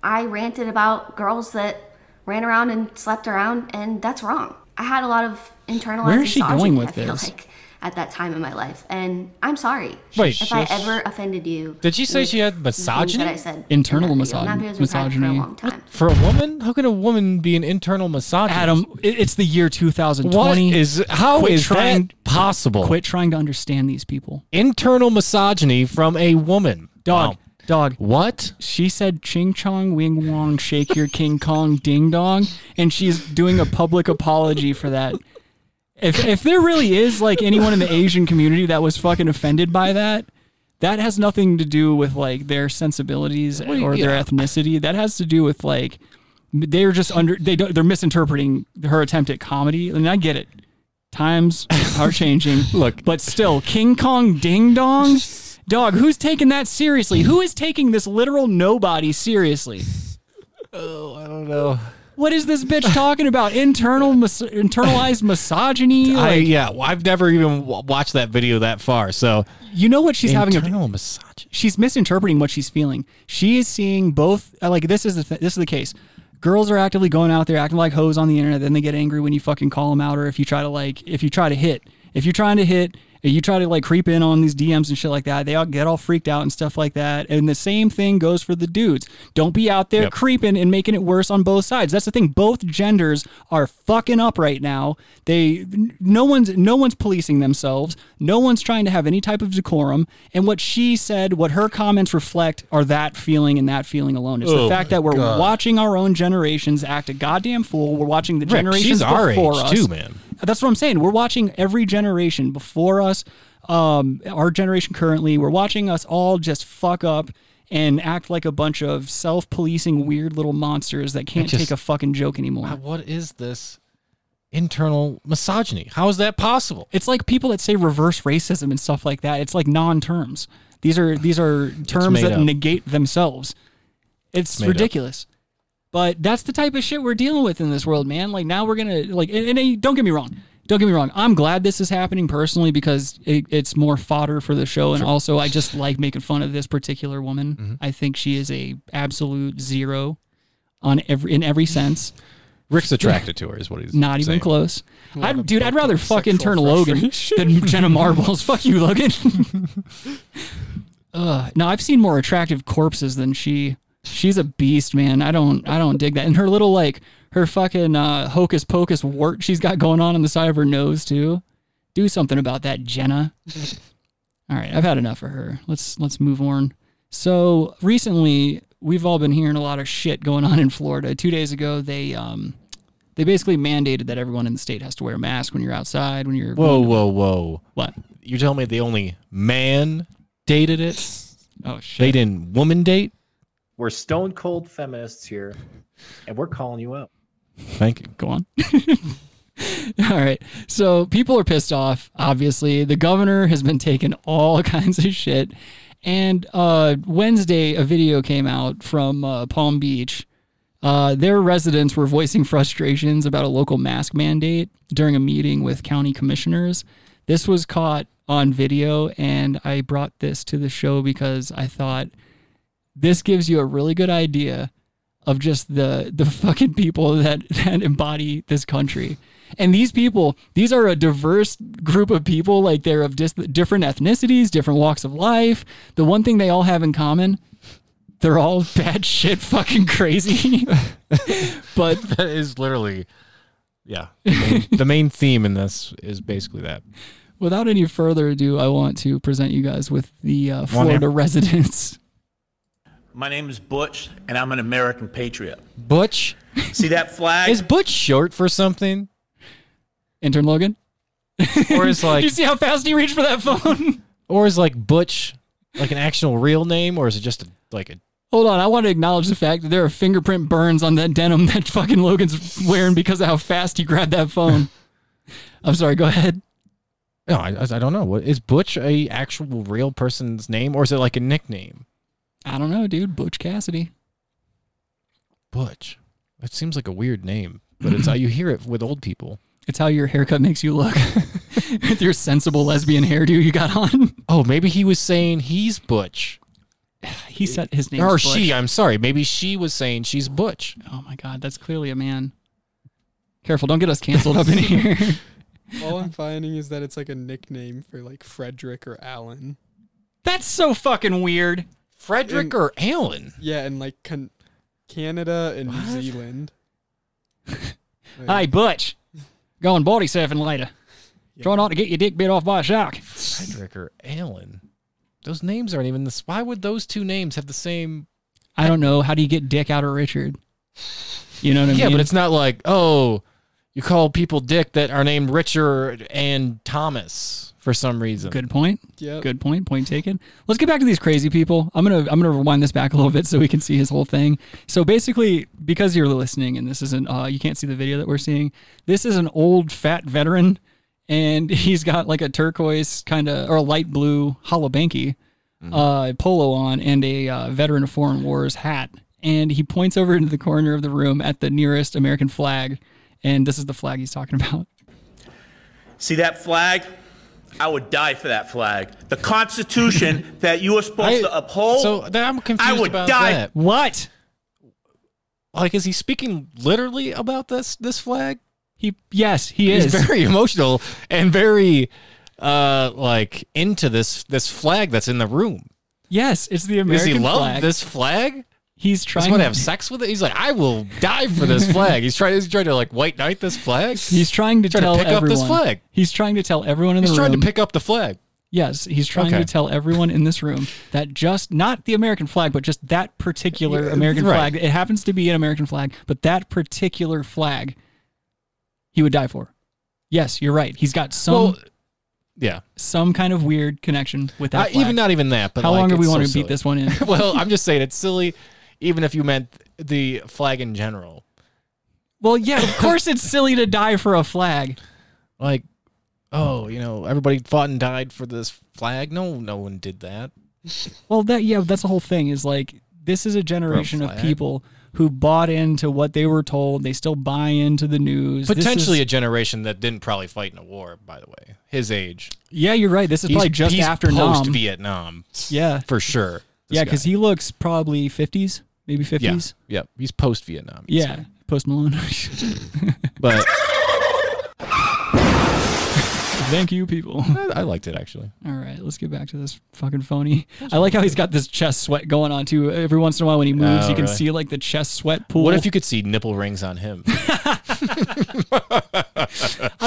I ranted about girls that ran around and slept around, and that's wrong. I had a lot of internalized Where is she going with I this? like at that time in my life, and I'm sorry Wait, if I ever offended you. Did she say she had misogyny? That I said Internal in that video. misog- And that video's been private misogyny. for a long time. For a woman? How can a woman be an internal misogynist? Adam, it's the year 2020. What is how Quit is trying- that possible? Quit trying to understand these people. Internal misogyny from a woman. Dog, Wow. dog. What? She said ching chong wing wong shake your king kong ding dong and she's doing a public apology for that. If if there really is like anyone in the Asian community that was fucking offended by that, that has nothing to do with like their sensibilities you- or their ethnicity. That has to do with like they're just under they don't they're misinterpreting her attempt at comedy. I And I get it. Times are (laughs) changing. Look. but still, King Kong Ding Dong, dog. Who's taking that seriously? Who is taking this literal nobody seriously? Oh, I don't know. What is this bitch talking about? Internal mis- internalized misogyny? I yeah, well, I've never even w- watched that video that far. So you know what she's having a internal misogyny. she's misinterpreting what she's feeling. She is seeing both. uh, Like this is the th- this is the case. Girls are actively going out there acting like hoes on the internet. Then they get angry when you fucking call them out, or if you try to like if you try to hit. If you're trying to hit You try to like creep in on these DMs and shit like that. They all get all freaked out and stuff like that. And the same thing goes for the dudes. Don't be out there Yep. creeping and making it worse on both sides. That's the thing. Both genders are fucking up right now. They no one's no one's policing themselves. No one's trying to have any type of decorum. And what she said, what her comments reflect, are that feeling and that feeling alone. It's the Oh fact that we're God. watching our own generations act a goddamn fool. We're watching the Rick, generations before age us. too, man. That's what I'm saying. We're watching every generation before us, um, our generation currently. We're watching us all just fuck up and act like a bunch of self-policing weird little monsters that can't just- take a fucking joke anymore. Wow, What is this internal misogyny? How is that possible? It's like people that say reverse racism and stuff like that. It's like non-terms. These are these are terms that up. negate themselves. It's ridiculous. up. Ridiculous. But that's the type of shit we're dealing with in this world, man. Like now we're gonna like, and, and don't get me wrong. Don't get me wrong. I'm glad this is happening personally because it, it's more fodder for the show, and also I just like making fun of this particular woman. Mm-hmm. I think she is a absolute zero on every in every sense. Rick's attracted to her, is what he's Not even close. What I'd, dude, I'd rather fucking sexual turn Logan than Jenna Marbles. Fuck you, Logan. (laughs) uh, no, I've seen more attractive corpses than she. She's a beast, man. I don't, I don't dig that. And her little like her fucking uh, hocus pocus wart she's got going on on the side of her nose too. Do something about that, Jenna. (laughs) All right, I've had enough of her. Let's let's move on. So recently, we've all been hearing a lot of shit going on in Florida. Two days ago, they um they basically mandated that everyone in the state has to wear a mask when you're outside. When you're Whoa, whoa, whoa! What? You're telling me the only man dated it? Oh shit! They didn't woman date? We're stone cold feminists here, and we're calling you out. Thank you. Go on. (laughs) all right. So people are pissed off. Obviously, the governor has been taking all (laughs) kinds of shit. And uh, Wednesday, a video came out from uh, Palm Beach. Uh, their residents were voicing frustrations about a local mask mandate during a meeting with county commissioners. This was caught on video, and I brought this to the show because I thought this gives you a really good idea of just the the (laughs) fucking people that that embody this country. And these people, these are a diverse group of people. Like they're of dis- different ethnicities, different walks of life. The one thing they all have in common, they're all (laughs) bad shit, fucking crazy. (laughs) but that is literally, yeah. The main, the main theme in this is basically that. without any further ado, I want to present you guys with the uh, Florida residents. My name is Butch, and I'm an American patriot. Butch? See that flag? (laughs) Is Butch short for something? Intern Logan? Or is (laughs) like Do you see how fast he reached for that phone? (laughs) or is like Butch like an actual real name or is it just a, like a Hold on, I want to acknowledge the fact that there are fingerprint burns on that denim that fucking Logan's wearing because of how fast he grabbed that phone. I'm sorry, go ahead. No, I, I don't know. What is Butch a actual real person's name or is it like a nickname? I don't know, dude. Butch Cassidy. Butch. That seems like a weird name, but it's how you hear it with old people. (laughs) It's how your haircut makes you look. (laughs) With your sensible lesbian hairdo you got on. (laughs) Oh, maybe he was saying he's Butch. He said his name or she, I'm sorry. Maybe she was saying she's Butch. Oh my god, that's clearly a man. Careful, don't get us canceled up in here. All I'm finding is that it's like a nickname for like Frederick or Alan. That's so fucking weird. Frederick In- or Alan? Yeah, and like can- Canada and New Zealand. (laughs) Hey, Butch. Going body surfing later. Try not to get your dick bit off by a shark. Frederick or Alan. Those names aren't even this. Why would those two names have the same? I don't know. How do you get dick out of Richard? You know what I yeah, mean? Yeah, but it's not like oh, you call people Dick that are named Richard and Thomas for some reason. Good point. Yep. Good point. Point taken. Let's get back to these crazy people. I'm gonna I'm gonna rewind this back a little bit so we can see his whole thing. So basically, because you're listening and this isn't uh you can't see the video that we're seeing. This is an old fat veteran, and (laughs) he's got like a turquoise kind of or a light blue holobanky uh polo on and a uh, veteran of foreign wars hat. And he points over into the corner of the room at the nearest American flag, and this is the flag he's talking about. See that flag? I would die for that flag. The Constitution (laughs) that you are supposed to uphold. So then I'm confused I would about die. that. What? Like, is he speaking literally about this this flag? He yes, he He's is. very (laughs) emotional and very uh like into this this flag that's in the room. Yes, it's the American Does American he love flag. this flag? He's trying he want to have sex with it? He's like, I will die for this flag. He's trying. He's trying to like white knight this flag. He's trying to trying tell to pick everyone. up this flag. He's trying to tell everyone in the He's room. He's trying to pick up the flag. Yes, he's trying Okay. to tell everyone in this room that just not the American flag, but just that particular American right. flag. It happens to be an American flag, but that particular flag, he would die for. Yes, you're right. He's got some Well, yeah. some kind of weird connection with that. Uh, even not even that. But how like, long do we it's want so to beat this one in? (laughs) well, I'm just saying it's silly, even if you meant the flag in general. well, yeah, of course it's silly to die for a flag. Like, oh, you know, everybody fought and died for this flag. No, no one did that. Well, that yeah, that's the whole thing. Is like this is a generation of people who bought into what they were told. They still buy into the news. Potentially is- a generation that didn't probably fight in a war. By the way, his age. yeah, you're right. This is He's- probably just after post Nam. Vietnam. Yeah. for sure. Yeah, because he looks probably 50s, maybe 50s. yeah, yeah, he's post Vietnam. Yeah, Post Malone. (laughs) but (laughs) Thank you, people. I, I liked it actually. All right, let's get back to this fucking phony. I like how he's got this chest sweat going on too. Every once in a while, when he moves, Oh, you can really? see like the chest sweat pool. What if you could see nipple rings on him? (laughs) I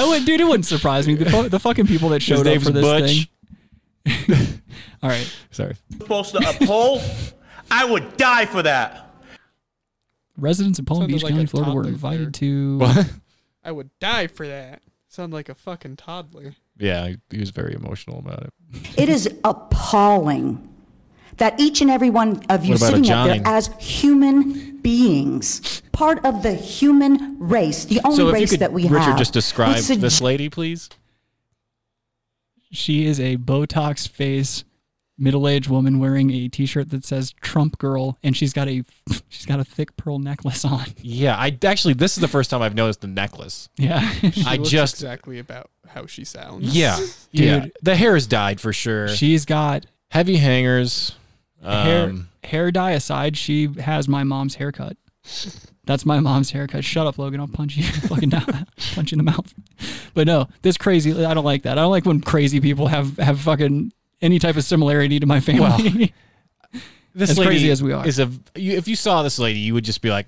would, dude. It wouldn't surprise me. The, fu- the fucking people that showed up for this Butch. thing. All right, Sorry. supposed to uphold, I would die for that. residents of Palm Sounded Beach like County, a Florida, were toddler invited to. What? I would die for that. Sound like a fucking toddler. Yeah, he- he was very emotional about it. It is appalling that each and every one of you What about a sitting up there Johnny? as human beings, part of the human race, the only so if you race could, that we have. Richard, have. just describe would sug- this lady, please. She is a Botox face, middle-aged woman wearing a T-shirt that says "Trump Girl," and she's got a (laughs) she's got a thick pearl necklace on. Yeah, I actually this is the first time I've noticed the necklace. Yeah, (laughs) She I looks just exactly about how she sounds. yeah, (laughs) Dude. yeah. The hair is dyed for sure. she's got Heavy hangers. hair Um, hair dye aside. She has my mom's haircut. That's my mom's haircut. Shut up, Logan. I'll punch you fucking down, punch you in the mouth. But no, this crazy. I don't like that. I don't like when crazy people have have fucking any type of similarity to my family. (laughs) this as lady crazy as we are. is a. You, if you saw this lady, you would just be like,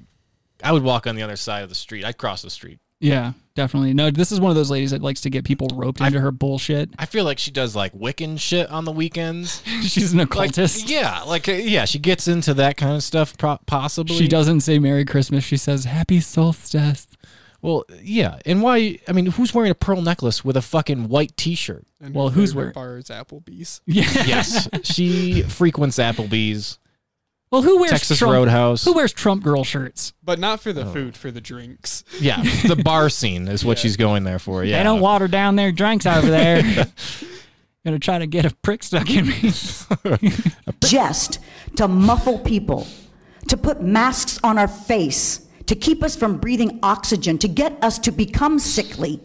I would walk on the other side of the street. I'd cross the street. yeah, definitely. No, this is one of those ladies that likes to get people roped into her bullshit. I feel like she does like Wiccan shit on the weekends. (laughs) She's an Like, occultist. yeah, like uh, yeah, she gets into that kind of stuff. Possibly She doesn't say Merry Christmas. She says Happy Solstice. Well, yeah, and why? I mean, who's wearing a pearl necklace with a fucking white T-shirt? And Well, who's wearing- bar is Applebee's. (laughs) Yeah. (laughs) Yes, she frequents Applebee's, Well, who wears Texas Trump, Roadhouse. Who wears Trump girl shirts? But not for the Oh. food, for the drinks. Yeah, (laughs) the bar scene is what Yeah. she's going there for. Yeah, They don't water down their drinks over there. Gonna try to get a prick stuck in me. jest to muffle people, to put masks on our face, to keep us from breathing oxygen, to get us to become sickly.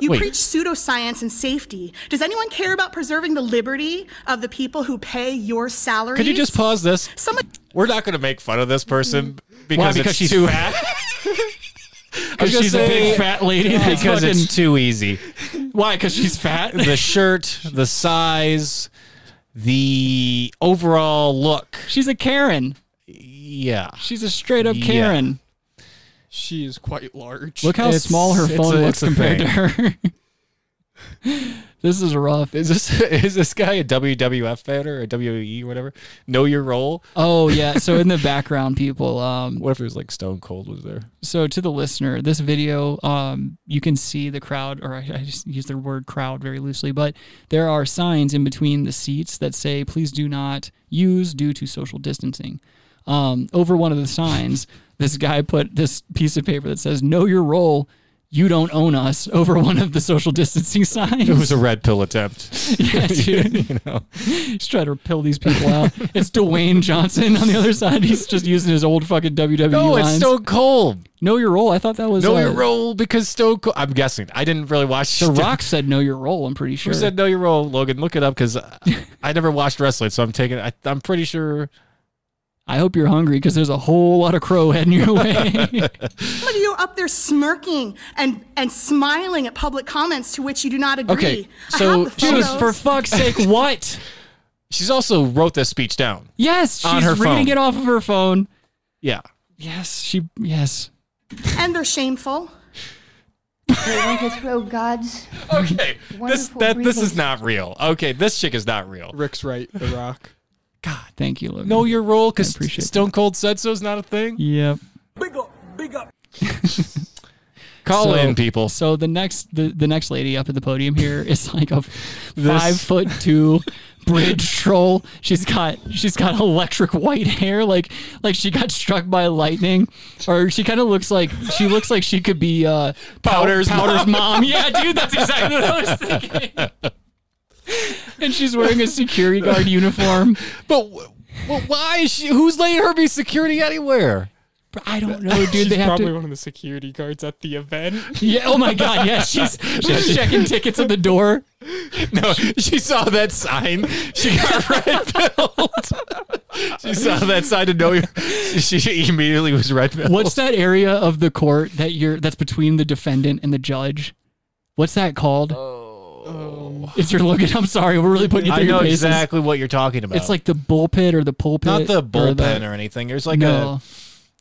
You Wait. preach pseudoscience and safety. Does anyone care about preserving the liberty of the people who pay your salary? Could you just pause this? Someone We're not going to make fun of this person mm-hmm. because, Why? Because it's she's too fat? (laughs) (laughs) Because gonna she's a big fat lady. that's because fucking- it's too easy. why? Because she's fat. The shirt, the size, the overall look. she's a Karen. Yeah, She's a straight up Yeah. Karen. She is quite large. Look how It's- small her it's phone a- looks it's a compared to her. this is rough. Is this (laughs) is this guy a WWF fighter or WWE or whatever? Know your role. Oh yeah. So in the (laughs) background, people. Um, What if it was like Stone Cold was there? so to the listener, this video, um, you can see the crowd, or I, I just use the word crowd very loosely, but there are signs in between the seats that say, "Please do not use due to social distancing." Um, over one of the signs, (laughs) this guy put this piece of paper that says, "Know your role." You don't own us (laughs) over one of the social distancing signs. It was a red pill attempt. (laughs) Yeah, (laughs) dude. you know. He's trying to pill these people out. It's Dwayne Johnson on the other side. He's just using his old fucking WWE No, lines. it's Stone Cold. know your role. I thought that was Know uh, your role because Stone Cold. I'm guessing. I didn't really watch. The Rock said know your role. I'm pretty sure. Who said know your role, Logan? Look it up because I never watched wrestling, so I'm taking. I, I'm pretty sure. I hope you're hungry because there's a whole lot of crow heading your way. (laughs) Some of you up there smirking and, and smiling at public comments to which you do not agree. Okay, I so have the Dude, for fuck's sake, (laughs) what? She's also wrote this speech down. Yes, she's On her reading phone. it off of her phone. Yeah. Yes, she. Yes. and they're shameful. They want to throw God's Okay. This wonderful that this breathing is not real. Okay, this chick is not real. Rick's right. The Rock. God, thank you, Logan. Know your role because appreciate Stone Cold said so is not a thing. Yep. Big up, big up. (laughs) Call So- in people. So the next the, the next lady up at the podium here is like a (laughs) five foot two (laughs) bridge troll. She's got she's got electric white hair, like like she got struck by lightning, or she kind of looks like she looks like she could be uh, Powder's Powder's mom. mom. Yeah, dude, that's exactly what I was thinking. (laughs) and she's wearing a security guard uniform. (laughs) But well, why is she? Who's letting her be security anywhere? I don't know, dude. She's they have probably to. one of the security guards at the event. (laughs) Yeah. Oh my God. Yeah. She's she's checking tickets at the door. No, she saw that sign. She got red pilled. she saw that sign to know you. She immediately was red pilled. What's that area of the court that you're that's between the defendant and the judge? What's that called? Oh. Oh. It's your Logan. I'm sorry, we're really putting you I through know your paces. exactly what you're talking about. It's like the bullpit or the pulpit. not the or bullpen the- or, anything. There's like No.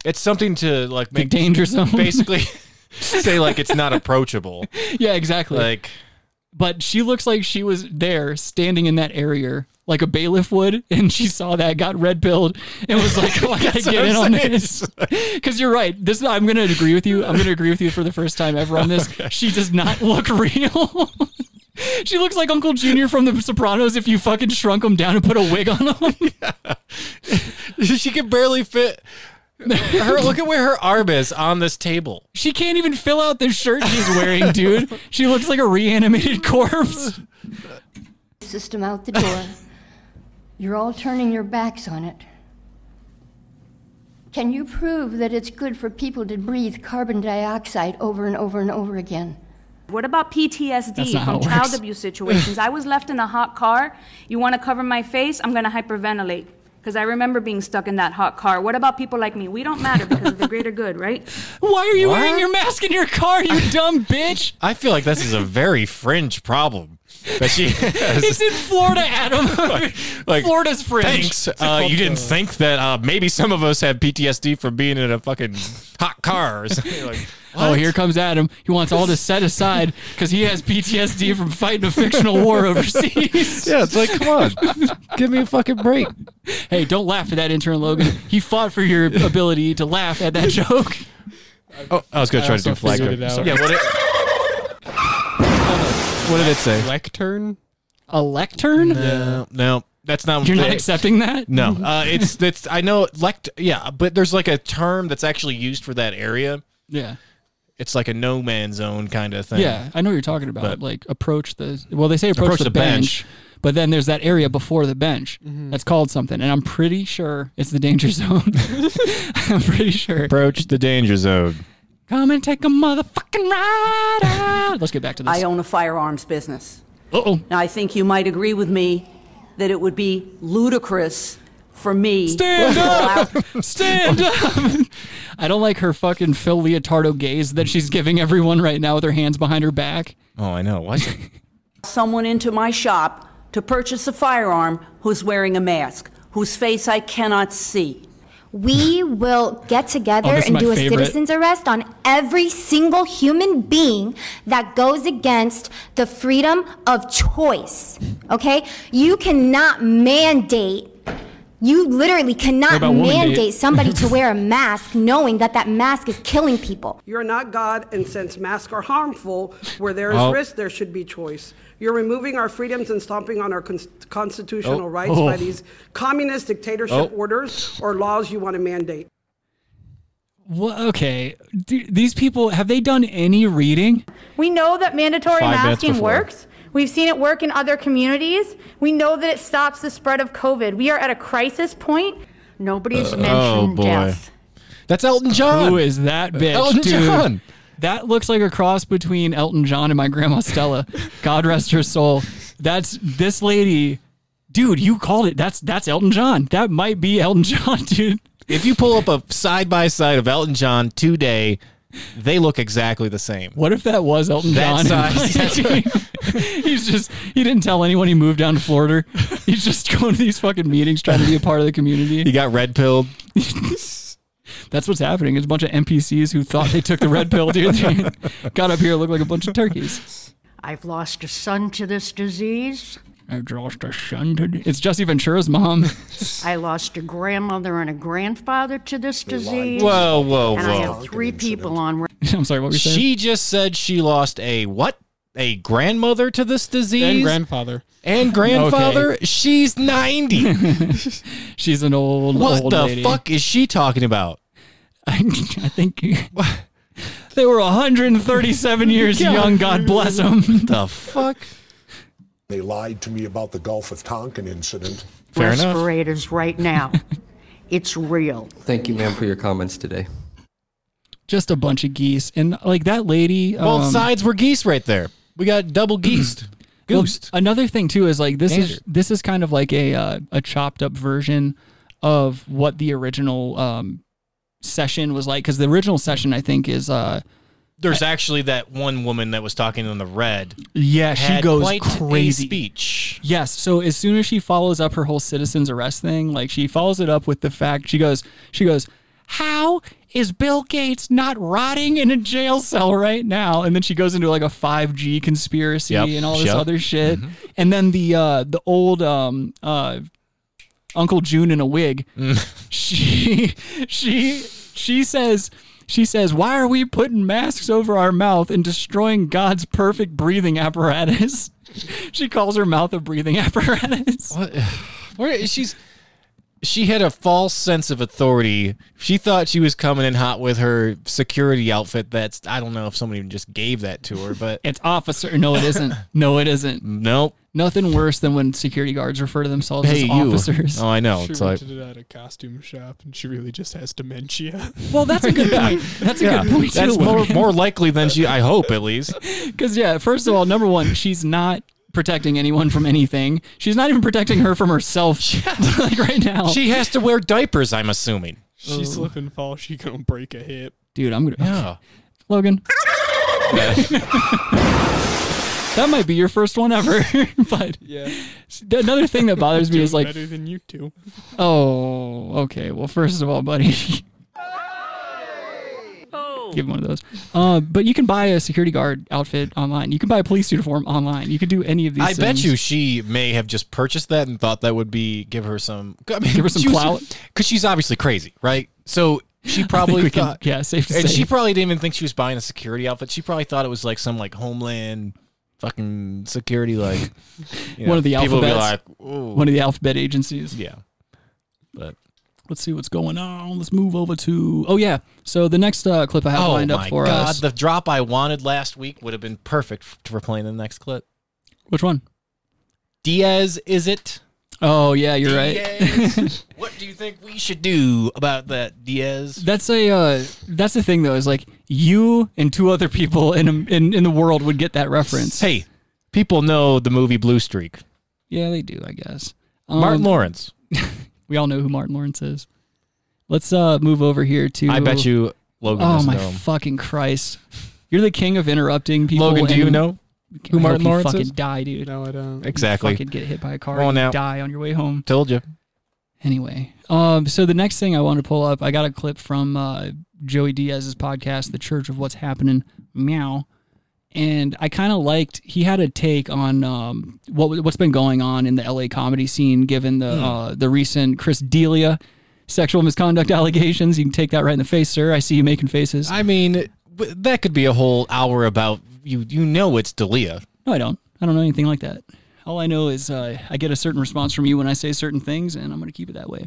a. It's something to like The make danger zone. (laughs) Basically, (laughs) say like it's not approachable. (laughs) Yeah, exactly. Like but she looks like she was there standing in that area like a bailiff would and she saw that got red pilled and was like oh, i gotta get in on saying. this because you're right this i'm gonna agree with you i'm gonna agree with you for the first time ever on this she does not look real (laughs) she looks like uncle junior from the sopranos if you fucking shrunk him down and put a wig on him (laughs) (laughs) she can barely fit. Her look at where her arm is on this table. she can't even fill out the shirt she's wearing dude she looks like a reanimated corpse system out the door. You're all turning your backs on it. Can you prove that it's good for people to breathe carbon dioxide over and over and over again? What about PTSD from child abuse (laughs) situations? I was left in a hot car. You want to cover my face? I'm going to hyperventilate because I remember being stuck in that hot car. What about people like me? We don't matter because of the greater good, right? (laughs) why are you wearing your mask in your car you (laughs) dumb bitch I feel like this is a very fringe problem. That she has. it's in florida adam like florida's fringe Thanks. Uh, you didn't think that uh, maybe some of us have PTSD from being in a fucking hot car. or something. Like, Oh, here comes Adam. He wants all this set aside because he has PTSD from fighting a fictional war overseas. (laughs) Yeah, it's like, come on, give me a fucking break. Hey, don't laugh at that intern Logan. He fought for your ability to laugh at that joke. Oh, I was gonna try to do also flag. it out. Yeah, what it, what did it say? Lectern. A lectern? No, no, that's not. You're not it- accepting that? No, uh, it's it's. I know lect. Yeah, but there's like a term that's actually used for that area. Yeah. It's like a no man's zone kind of thing. Yeah, I know what you're talking about. But- like approach the well, they say approach, Approach the, the bench, bench. but then there's that area before the bench Mhm. that's called something, and I'm pretty sure it's the danger (laughs) zone. (laughs) I'm pretty sure. Approach the danger zone. Come and take a motherfucking ride out. Let's get back to this. I own a firearms business. Uh-oh. Now, I think you might agree with me that it would be ludicrous for me Stand (laughs) up! Stand up! I don't like her fucking Phil Leotardo gaze that she's giving everyone right now with her hands behind her back. Oh, I know. What? (laughs) someone into my shop to purchase a firearm who's wearing a mask, whose face I cannot see. We will get oh, together Oh, and my do a favorite. citizen's arrest on every single human being that goes against the freedom of choice. Okay? You cannot mandate. You literally cannot about woman date? mandate somebody to wear a (laughs) mask knowing that that mask is killing people. You're not God, and since masks are harmful, where there is Oh. risk, there should be choice. You're removing our freedoms and stomping on our cons- constitutional Oh. rights Oh. by these communist dictatorship Oh. orders or laws you want to mandate. Well, okay. Do, these people, have they done any reading? We know that mandatory Five masking before. works. We've seen it work in other communities. We know that it stops the spread of COVID. We are at a crisis point. Nobody's uh, oh boy, that's Elton John. Who is that uh, bitch? Elton dude? John. That looks like a cross between Elton John and my grandma Stella. God rest her soul. That's this lady Dude, you called it. That's that's Elton John. That might be Elton (laughs) John, dude. If you pull up a side by side of Elton John today, they look exactly the same. What if that was Elton That John? size. (laughs) He's just he didn't tell anyone he moved down to Florida. He's just going to these fucking meetings trying to be a part of the community. He got red pilled. (laughs) That's what's happening. It's a bunch of NPCs who thought they took the red pill, dude. (laughs) They got up here look like a bunch of turkeys. I've lost a son to this disease. I've lost a son to It's Jesse Ventura's mom. (laughs) I lost a grandmother and a grandfather to this disease. Whoa, whoa, And I have three people on. (laughs) I'm sorry, what were you saying? She just said she lost a what? A grandmother to this disease? And grandfather. And (laughs) grandfather? She's 90. She's an old, what old the lady. fuck is she talking about? I, I think they were 137 years young. God bless them. the fuck? They lied to me about the Gulf of Tonkin incident. respirators right now. (laughs) it's real. Thank you, ma'am, for your comments today. Just a bunch of geese, and like that lady. Both um, sides were geese right there. We got double geesed. (clears throat) Well, another thing too is like this is this is kind of like a uh, a chopped up version of what the original um, session was like because the original session I think is uh There's actually that one woman that was talking in the red. yeah she had goes quite a crazy speech. Yes. So as soon as she follows up her whole citizens arrest thing, like she follows it up with the fact she goes, she goes, how is Bill Gates not rotting in a jail cell right now? And then she goes into like a 5G conspiracy Yep. and all this Yep. other shit. And then the uh the old um uh Uncle June in a wig, (laughs) she she she says she says, "Why are we putting masks over our mouth and destroying God's perfect breathing apparatus?" (laughs) she calls her mouth a breathing (laughs) apparatus. What? (sighs) Where she's she had a false sense of authority. She thought she was coming in hot with her security outfit. That's I don't know if somebody even just gave that to her, but (laughs) It's officer. No, it isn't. No, it isn't. Nope. Nothing worse than when security guards refer to themselves Hey, as you. officers. Oh, I know. She It's like rented it at a costume shop, and she really just has dementia. (laughs) Well, that's a good (laughs) point. That's a Yeah, good point That's too. more (laughs) more likely than she. I hope at least. Because yeah, first of all, number one, she's not protecting anyone from anything. She's not even protecting her from herself. like right now, She has to wear diapers. I'm assuming. She slip and fall, she gonna break a hip. dude, I'm gonna. Yeah. Logan. That might be your first one ever. (laughs) but Yeah. another thing that bothers me (laughs) is like, better than you two. oh, okay. Well, first of all, buddy. (laughs) Give him one of those. Uh, but you can buy a security guard outfit online. You can buy a police uniform online. You can do any of these. I bet you she may have just purchased that and thought that would be give her some I mean, Give her some clout? because she's obviously crazy, right? So she probably we can- thought, yeah, safe to and say. she probably didn't even think she was buying a security outfit. She probably thought it was like some like Homeland fucking security, like (laughs) you know, one of the people alphabets. like, one of the alphabet agencies. yeah, but Let's see what's going on. Let's move over to. Oh yeah. So the next uh, clip I have oh lined up my for god, us. the drop I wanted last week would have been perfect for playing the next clip. Which one? Diaz, is it? Oh yeah, you're right. (laughs) What do you think we should do about that, Diaz? That's a uh, that's the thing though is like you and two other people in, a, in in the world would get that reference. Hey, people know the movie Blue Streak. Yeah, they do, I guess. Martin Um, Lawrence. (laughs) We all know who Martin Lawrence is. Let's uh move over here to. I bet you Logan Oh my know him. fucking Christ! You're the king of interrupting people. Logan, do you know I who hope Martin you Lawrence fucking is? die, dude. No, I don't. Exactly. Fucking get hit by a car Come on and now. die on your way home. Told you. Anyway, um, so the next thing I want to pull up, I got a clip from uh, Joey Diaz's podcast, The Church of What's Happening, Now, and I kind of liked. He had a take on um, what what's been going on in the LA comedy scene, given the Hmm. uh, the recent Chris D'Elia sexual misconduct (laughs) allegations. You can take that right in the face, sir. I see you making faces. I mean, that could be a whole hour about you. You know it's Dalia. No, I don't. I don't know anything like that. All I know is uh, I get a certain response from you when I say certain things, and I'm going to keep it that way.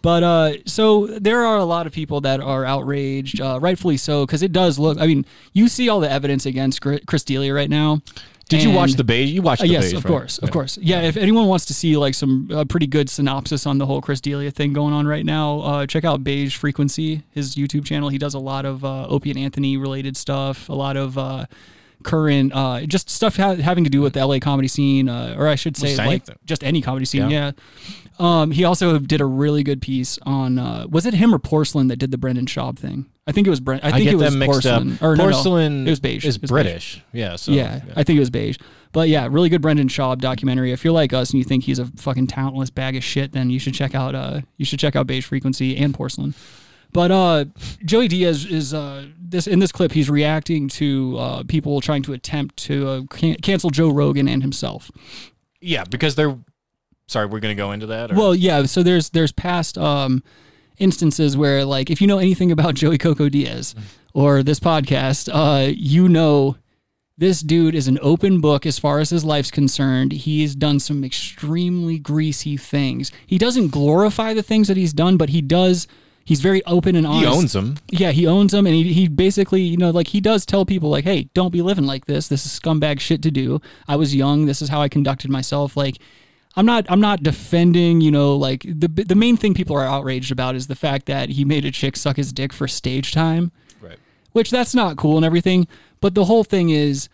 But uh, so there are a lot of people that are outraged, uh, rightfully so, because it does look. I mean, you see all the evidence against Chris D'Elia right now. Did you watch the beige? You watched Uh, the yes, beige, of right? course, of course. Yeah, if anyone wants to see like some uh, pretty good synopsis on the whole Chris D'Elia thing going on right now, uh, check out Beige Frequency, his YouTube channel. He does a lot of uh, Opie and Anthony related stuff, a lot of uh, current, uh, just stuff ha- having to do with the LA comedy scene, uh, or I should say, Just like just any comedy scene. Yeah. Yeah. Um, he also did a really good piece on. Uh, was it him or Porcelain that did the Brendan Schaub thing? I think it was Brent. I I think get it was them mixed up. Porcelain. No, no, it was beige. is was British. Beige. Yeah, so- yeah, yeah. I think it was beige. But yeah, really good Brendan Schaub documentary. If you're like us and you think he's a fucking talentless bag of shit, then you should check out. Uh, you should check out Beige Frequency and Porcelain. But uh, Joey Diaz is uh, this in this clip. He's reacting to uh, people trying to attempt to uh, can- cancel Joe Rogan and himself. Yeah, because they're. Sorry, we're gonna go into that. Or? Well, yeah. So there's there's past um, instances where like if you know anything about (laughs) Joey Coco Diaz or this podcast, uh, you know this dude is an open book as far as his life's concerned. He's done some extremely greasy things. He doesn't glorify the things that he's done, but he does. He's very open and honest. He owns them. Yeah, he owns them, and he, he basically, you know, like he does tell people, like, hey, don't be living like this. This is scumbag shit to do. I was young. This is how I conducted myself. Like, I'm not, I'm not defending, you know, like the the main thing people are outraged about is the fact that he made a chick suck his dick for stage time. Right. Which that's not cool and everything. But the whole thing is,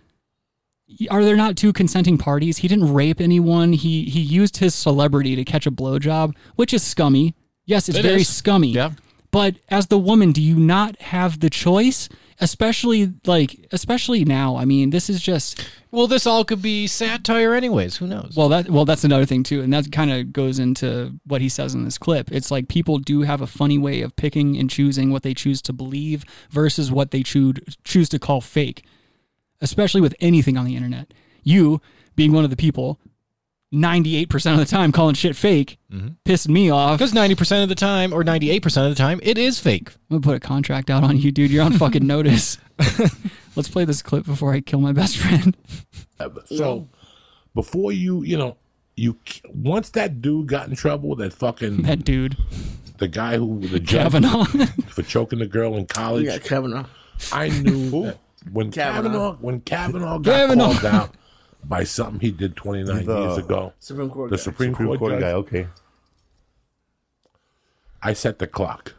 are there not two consenting parties? He didn't rape anyone. He he used his celebrity to catch a blowjob, which is scummy. Yes, it's It very is. scummy. Yeah. But as the woman, do you not have the choice? Especially like, especially now. I mean, this is just. Well, this all could be satire, anyways. Who knows? Well, that well, that's another thing too, and that kind of goes into what he says in this clip. It's like people do have a funny way of picking and choosing what they choose to believe versus what they choose choose to call fake, especially with anything on the internet. You being one of the people, ninety eight percent of the time calling shit fake, mm-hmm. pissed me off. Because ninety percent of the time, or ninety-eight percent of the time, it is fake. I'm gonna put a contract out on you, dude. You're on fucking (laughs) notice. (laughs) Let's play this clip before I kill my best friend. Uh, so before you, you know, you once that dude got in trouble, that fucking that dude, the guy who the judge Kavanaugh. (laughs) for choking the girl in college. Yeah, Kavanaugh. I knew when Kavanaugh. Kavanaugh, when Kavanaugh got Kavanaugh. called out by something he did 29 The years ago, Supreme Court the guy. Supreme, Supreme Court, Court guy, okay. I set the clock.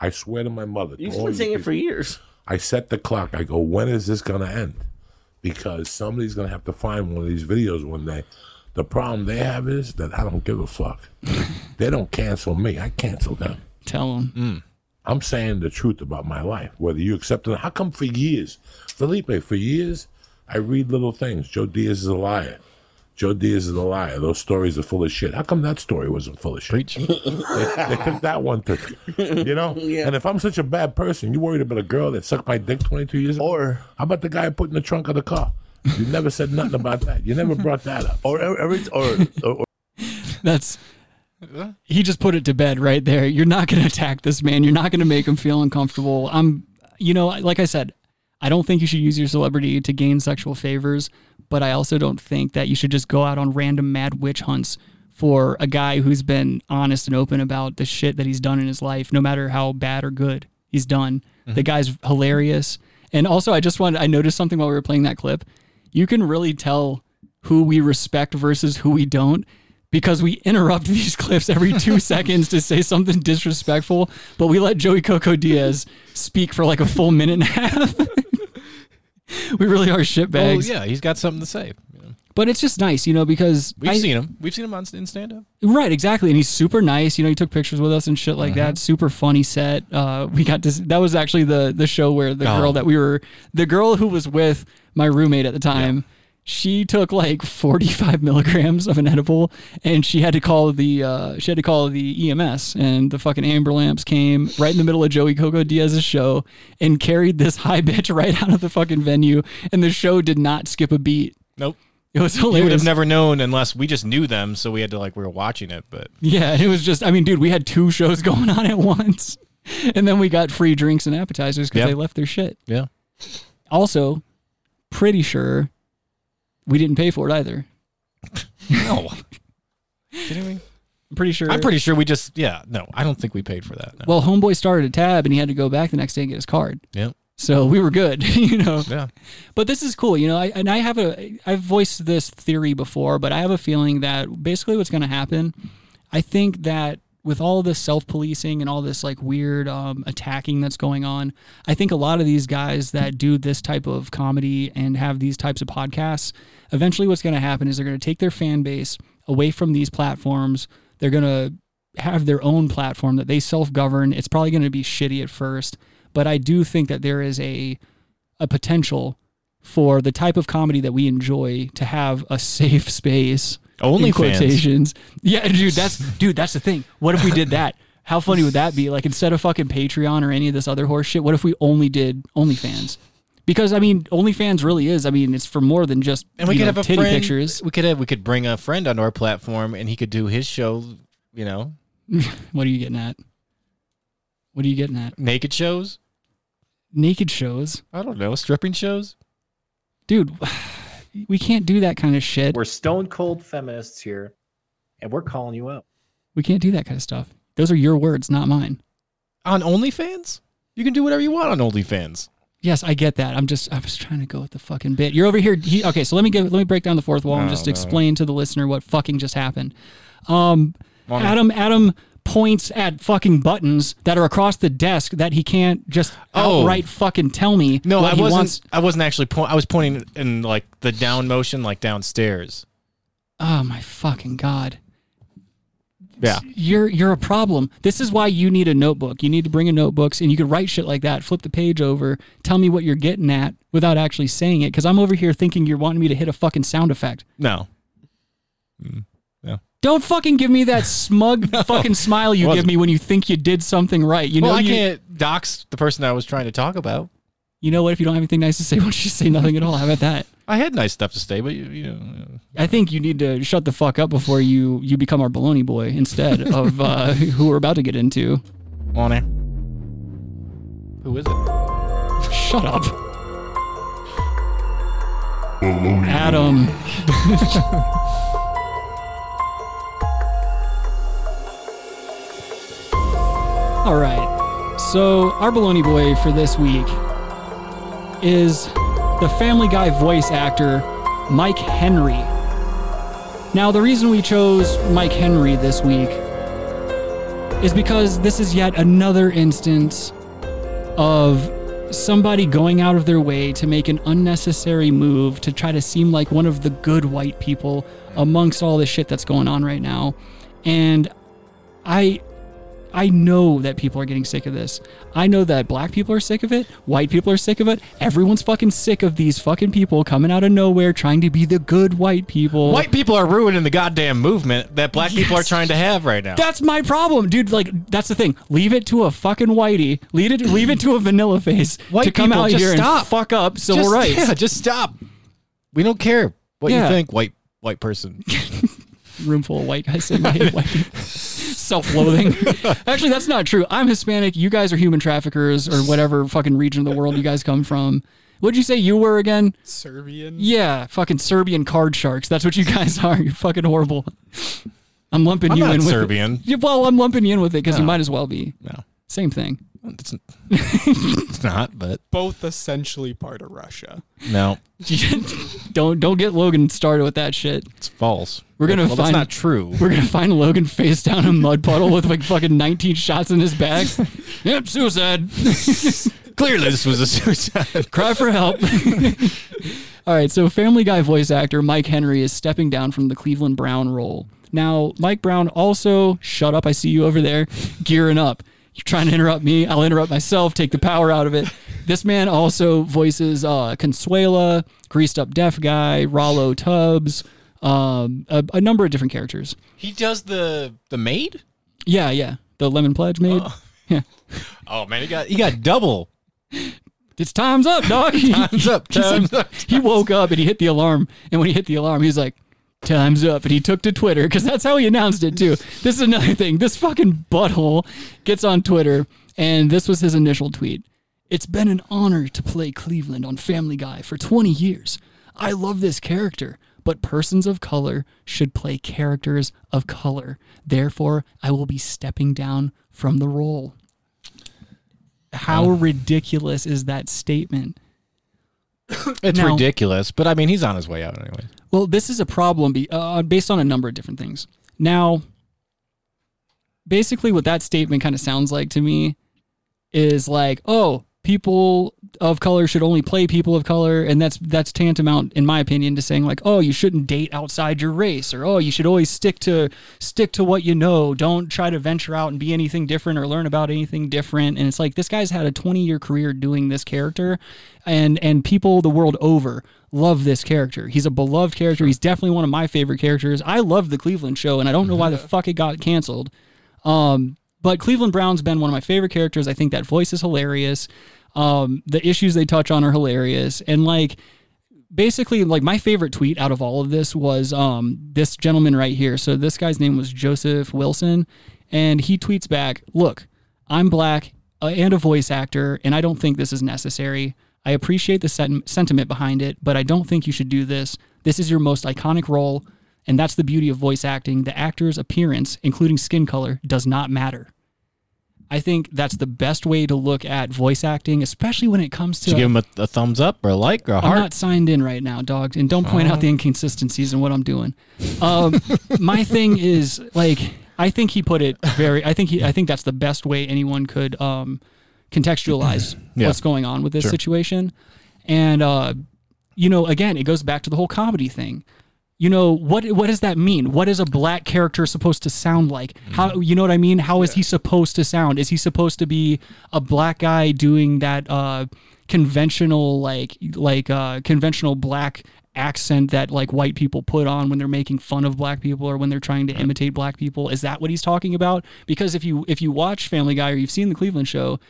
I swear to my mother. You've been you saying it for years. I set the clock. I go, when is this going to end? Because somebody's going to have to find one of these videos one day. The problem they have is that I don't give a fuck. (laughs) they don't cancel me. I cancel them. Tell him. Mm. I'm saying the truth about my life, whether you accept it. How come for years, Felipe, for years, I read little things. Joe Diaz is a liar. Joe Diaz is a liar. Those stories are full of shit. How come that story wasn't full of shit? (laughs) they, they took that one too. You know? (laughs) Yeah. And if I'm such a bad person, you worried about a girl that sucked my dick 22 years ago? Or how about the guy I put in the trunk of the car? You never said nothing about that. You never brought that up. Or every or, or (laughs) That's he just put it to bed right there. You're not going to attack this man. You're not going to make him feel uncomfortable. I'm, you know, like I said, I don't think you should use your celebrity to gain sexual favors, but I also don't think that you should just go out on random mad witch hunts for a guy who's been honest and open about the shit that he's done in his life, no matter how bad or good he's done. The mm-hmm. guy's hilarious. And also, I just wanted, I noticed something while we were playing that clip. You can really tell who we respect versus who we don't because we interrupt (laughs) these clips every two (laughs) seconds to say something disrespectful, but we let Joey Coco Diaz speak for like a full minute and a half. (laughs) (laughs) we really are Well, shitbags. yeah, he's got something to say. But it's just nice, you know, because We've I- seen him. We've seen him on in stand up. Right, exactly, and he's super nice. You know, he took pictures with us and shit like Mm-hmm. that. Super funny set. Uh, we got to. That was actually the the show where the Oh. girl that we were, the girl who was with my roommate at the time, she took like forty five milligrams of an edible, and she had to call the uh, she had to call the EMS, and the fucking amber lamps came right in the middle of Joey Coco Diaz's show and carried this (laughs) high bitch right out of the fucking venue, and the show did not skip a beat. Nope. It was hilarious. You would have never known unless we just knew them, so we had to like we were watching it. But Yeah, it was just, I mean, dude, we had two shows (laughs) going on at once. And then we got free drinks and appetizers because Yep. they left their shit. Yeah. Also, pretty sure we didn't pay for it either. (laughs) no, kidding me? I'm pretty sure. I'm pretty sure we just yeah. No, I don't think we paid for that. No. Well, Homeboy started a tab and he had to go back the next day and get his card. Yep. So we were good, (laughs) you know. Yeah. But this is cool, you know. I, and I have a, I've voiced this theory before, but I have a feeling that basically what's going to happen. I think that with all this self-policing and all this like weird um, attacking that's going on, I think a lot of these guys that do this type of comedy and have these types of podcasts, eventually what's going to happen is they're going to take their fan base away from these platforms. They're going to have their own platform that they self-govern. It's probably going to be shitty at first, but I do think that there is a a potential for the type of comedy that we enjoy to have a safe (laughs) space. In OnlyFans. quotations. (laughs) Yeah, dude, that's dude, that's the thing. What if we did that? How funny would that be? Like instead of fucking Patreon or any of this other horse shit, what if we only did OnlyFans? Because I mean, OnlyFans really is. I mean, it's for more than just And we you could know, have a titty friend. pictures. We could have we could bring a friend onto our platform, and he could do his show. You know, (laughs) what are you getting at? What are you getting at? naked shows. Naked shows, I don't know, stripping shows. dude. We can't do that kind of shit. We're stone cold feminists here, and we're calling you out. We can't do that kind of stuff. Those are your words, not mine. On OnlyFans, you can do whatever you want on OnlyFans. Yes, I get that. I'm just I was trying to go with the fucking bit. You're over here. He, okay, so let me give let me break down the fourth wall and No, just no. explain to the listener what fucking just happened. Um, Morning. Adam Adam points at fucking buttons that are across the desk that he can't just Oh. outright fucking tell me. No, what I he wasn't. wants. I wasn't actually. point. I was pointing in like the down motion, like downstairs. Oh my fucking god. Yeah. You're you're a problem. This is why you need a notebook. You need to bring a notebooks and you could write shit like that. Flip the page over. Tell me what you're getting at without actually saying it. Because I'm over here thinking you're wanting me to hit a fucking sound effect. No. Mm, no. Don't fucking give me that smug (laughs) fucking smile you give me when you think you did something right. You know I you, can't dox the person I was trying to talk about. You know what? If you don't have anything nice to say, (laughs) why don't you just say nothing at all? How about that? I had nice stuff to say, but you, you know, I think you need to shut the fuck up before you you become our baloney boy instead (laughs) of uh, who we're about to get into. on it. Who is it? Shut up. Adam. All right. So, our baloney boy for this week is the Family Guy voice actor, Mike Henry. Now, the reason we chose Mike Henry this week is because this is yet another instance of somebody going out of their way to make an unnecessary move to try to seem like one of the good white people amongst all the shit that's going on right now. And I I know that people are getting sick of this. I know that black people are sick of it, white people are sick of it. Everyone's fucking sick of these fucking people coming out of nowhere trying to be the good white people. White people are ruining the goddamn movement that black people are trying to have right now. That's my problem, dude. Like, that's the thing. Leave it to a fucking whitey. Leave it. Leave it to a vanilla face White to come people, out here stop. and fuck up civil Just- rights. Yeah, just stop. We don't care what Yeah. you think, white white person. (laughs) Room full of white guys saying white people. (laughs) Self-loathing. (laughs) Actually, that's not true. I'm Hispanic. You guys are human traffickers or whatever fucking region of the world you guys come from. What'd you say you were again? Serbian. Yeah, fucking Serbian card sharks. That's what you guys are. You're fucking horrible. I'm lumping I'm you not in with Serbian. It. Yeah, well, I'm lumping you in with it because you might as well be. No. Same thing. It's, (laughs) it's not, but Both essentially part of Russia. no, (laughs) don't don't get Logan started with that shit. it's false. We're gonna well, find that's not true. (laughs) We're gonna find Logan face down in a mud puddle with like fucking 19 shots in his back. yep, suicide. Clearly, this was a suicide. Cry for help. All right, so Family Guy voice actor Mike Henry is stepping down from the Cleveland Brown role. Now, Mike Brown also, shut up, I see you over there, gearing up. You're trying to interrupt me, I'll interrupt myself, take the power out of it. This man also voices uh, Consuela, Greased Up Deaf Guy, Rallo Tubbs, um, a, a number of different characters. He does the the maid. Yeah, yeah, the Lemon Pledge maid. Yeah. (laughs) Oh man, he got he got double. It's time's up, dog. (laughs) Time's up, (laughs) He said- time's up, He woke up and he hit the alarm. And when he hit the alarm, he's like, time's up. And he took to Twitter because that's how he announced it, too. This is another thing. This fucking butthole gets on Twitter. And this was his initial tweet It's been an honor to play Cleveland on Family Guy for 20 years. I love this character. But persons of color should play characters of color. Therefore, I will be stepping down from the role. How uh, ridiculous is that statement? (coughs) It's Now- ridiculous, but I mean, he's on his way out anyway. Well, this is a problem be, uh, based on a number of different things. Now, basically what that statement kind of sounds like to me is like, oh, people of color should only play people of color, and that's that's tantamount, in my opinion, to saying like, oh, you shouldn't date outside your race, or oh, you should always stick to stick to what you know. Don't try to venture out and be anything different or learn about anything different. And it's like this guy's had a 20 year career doing this character, and and people the world over love this character. He's a beloved character. He's definitely one of my favorite characters. I love the Cleveland show, and I don't know why the (laughs) fuck it got canceled. Um, but Cleveland Brown's been one of my favorite characters. I think that voice is hilarious. Um, the issues they touch on are hilarious, and like basically like my favorite tweet out of all of this was um this gentleman right here. So this guy's name was Joseph Wilson, and he tweets back, "Look, I'm black uh, and a voice actor, and I don't think this is necessary. I appreciate the sen- sentiment behind it, but I don't think you should do this. This is your most iconic role, and that's the beauty of voice acting. The actor's appearance, including skin color, does not matter." I think that's the best way to look at voice acting, especially when it comes to Did you give him a, a thumbs up or a like or a I'm not signed in right now, dog, and don't point out the Oh. inconsistencies in what I'm doing. Um, (laughs) my thing is like I think he put it very. I think he. I think that's the best way anyone could um, contextualize (clears throat) Yeah. what's going on with this Sure. situation. And uh, you know, again, it goes back to the whole comedy thing. You know what? What does that mean? What is a black character supposed to sound like? How you know what I mean? How is he supposed to sound? Is he supposed to be a black guy doing that uh, conventional like like uh, conventional black accent that like white people put on when they're making fun of black people or when they're trying to imitate black people? Is that what he's talking about? Because if you if you watch Family Guy or you've seen the Cleveland Show,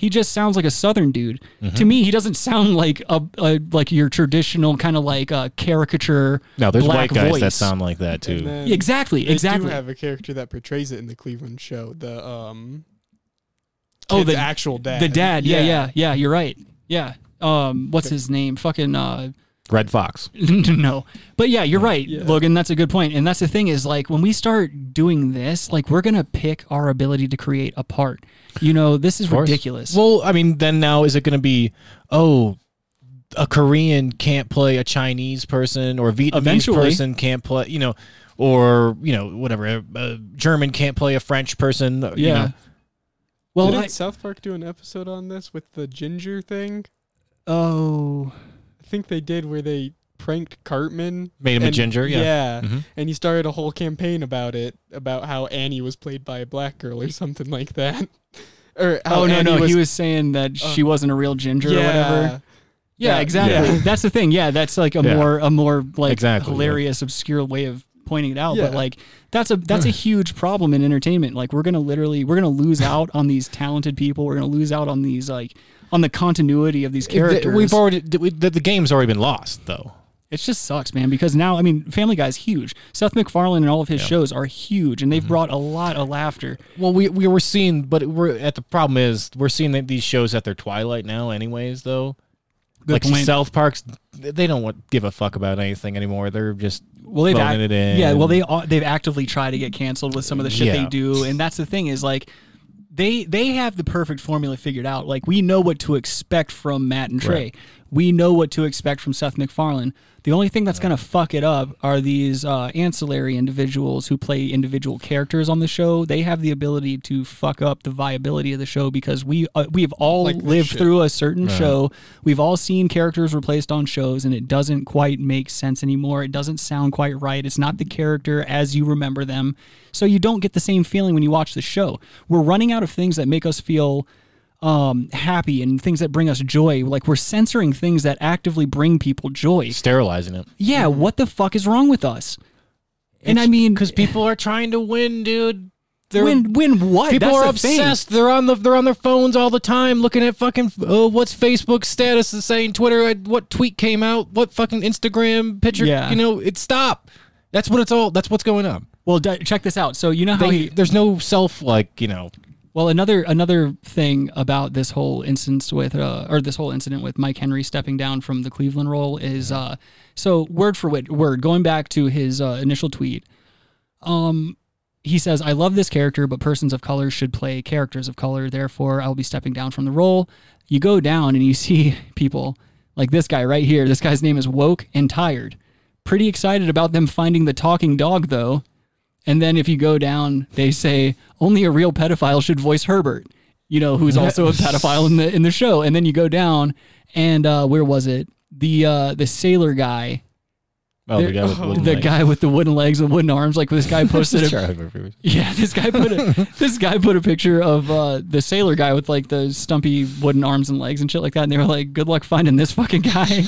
he just sounds like a southern dude. Mhm. To me, he doesn't sound like a, a like your traditional kind of like a caricature. No, there's black white guys voice. that sound like that too. And then Yeah, exactly, They exactly. do have a character that portrays it in the Cleveland show. The um. Oh, the actual dad. The dad. Yeah, yeah, yeah. you're right. Yeah. Um, what's his name? Fucking uh, Redd Foxx. (laughs) no. But yeah, you're right, Logan. That's a good point. And that's the thing is like when we start doing this, like we're gonna pick our ability to create apart. You know, this is ridiculous. Well, I mean, then now is it going to be, oh, a Korean can't play a Chinese person, or a Vietnamese Eventually. person can't play, you know, or you know, whatever, a, a German can't play a French person. You Yeah. know. Well, Didn't I- South Park do an episode on this with the ginger thing? Oh. I think they did where they pranked Cartman. Made him a ginger, yeah. Yeah. Mhm. And he started a whole campaign about it, about how Annie was played by a black girl or (laughs) something like that. (laughs) or how Oh no, Annie no, he was saying that she Uh, wasn't a real ginger or whatever. Yeah, Yeah. exactly. Yeah. (laughs) That's the thing. Yeah, that's like a Yeah. more a more like Exactly, yeah. hilarious, obscure way of pointing it out. But like that's a that's a (sighs) huge problem in entertainment. Like we're gonna literally we're gonna lose out on these talented people. We're gonna lose out on these like on the continuity of these characters. We've already the, the game's already been lost though. It just sucks, man, because now, I mean, Family Guy's huge. Seth MacFarlane and all of his shows are huge, and they've mm-hmm. brought a lot of laughter. Well, we we were seeing, but we're at the problem is we're seeing that these shows at their twilight now, anyways. Though, Good like point. South Park's, they don't want, give a fuck about anything anymore. They're just Well, they've act- it in. yeah. Well, they they've actively tried to get canceled with some of the shit they do, and that's the thing is like they they have the perfect formula figured out. Like we know what to expect from Matt and Trey. Right. We know what to expect from Seth MacFarlane. The only thing that's going to fuck it up are these uh, ancillary individuals who play individual characters on the show. They have the ability to fuck up the viability of the show because we uh, we've all Like lived through a certain Right. show. We've all seen characters replaced on shows, and it doesn't quite make sense anymore. It doesn't sound quite right. It's not the character as you remember them. So you don't get the same feeling when you watch the show. We're running out of things that make us feel um, happy and things that bring us joy. Like we're censoring things that actively bring people joy. sterilizing it. Yeah, what the fuck is wrong with us? And I mean, because people are trying to win, dude. They're, win win what? People That's are the thing. obsessed. They're on the they're on their phones all the time, looking at fucking oh, what's Facebook status is saying, Twitter, uh, what tweet came out, what fucking Instagram picture. Yeah. You know, it stop. That's what it's all. That's what's going on. Well, d- check this out. So you know how They- he there's no self like you know. Well, another another thing about this whole instance with uh, or this whole incident with Mike Henry stepping down from the Cleveland role is uh, so word for word, word going back to his uh, initial tweet. Um, he says, "I love this character, but persons of color should play characters of color. Therefore, I will be stepping down from the role." You go down and you (laughs) see people like this guy right here. This guy's name is Woke and Tired. Pretty excited about them finding the talking dog though. And then if you go down, they say only a real pedophile should voice Herbert, you know, who's (laughs) also a pedophile in the in the show. And then you go down, and uh, where was it? The uh, the sailor guy. Oh, the guy with (laughs) wooden the legs. guy with the wooden legs and wooden arms. Like this guy posted a, (laughs) yeah, this guy put a this guy put a picture of uh, the sailor guy with like the stumpy wooden arms and legs and shit like that, and they were like, "Good luck finding this fucking guy."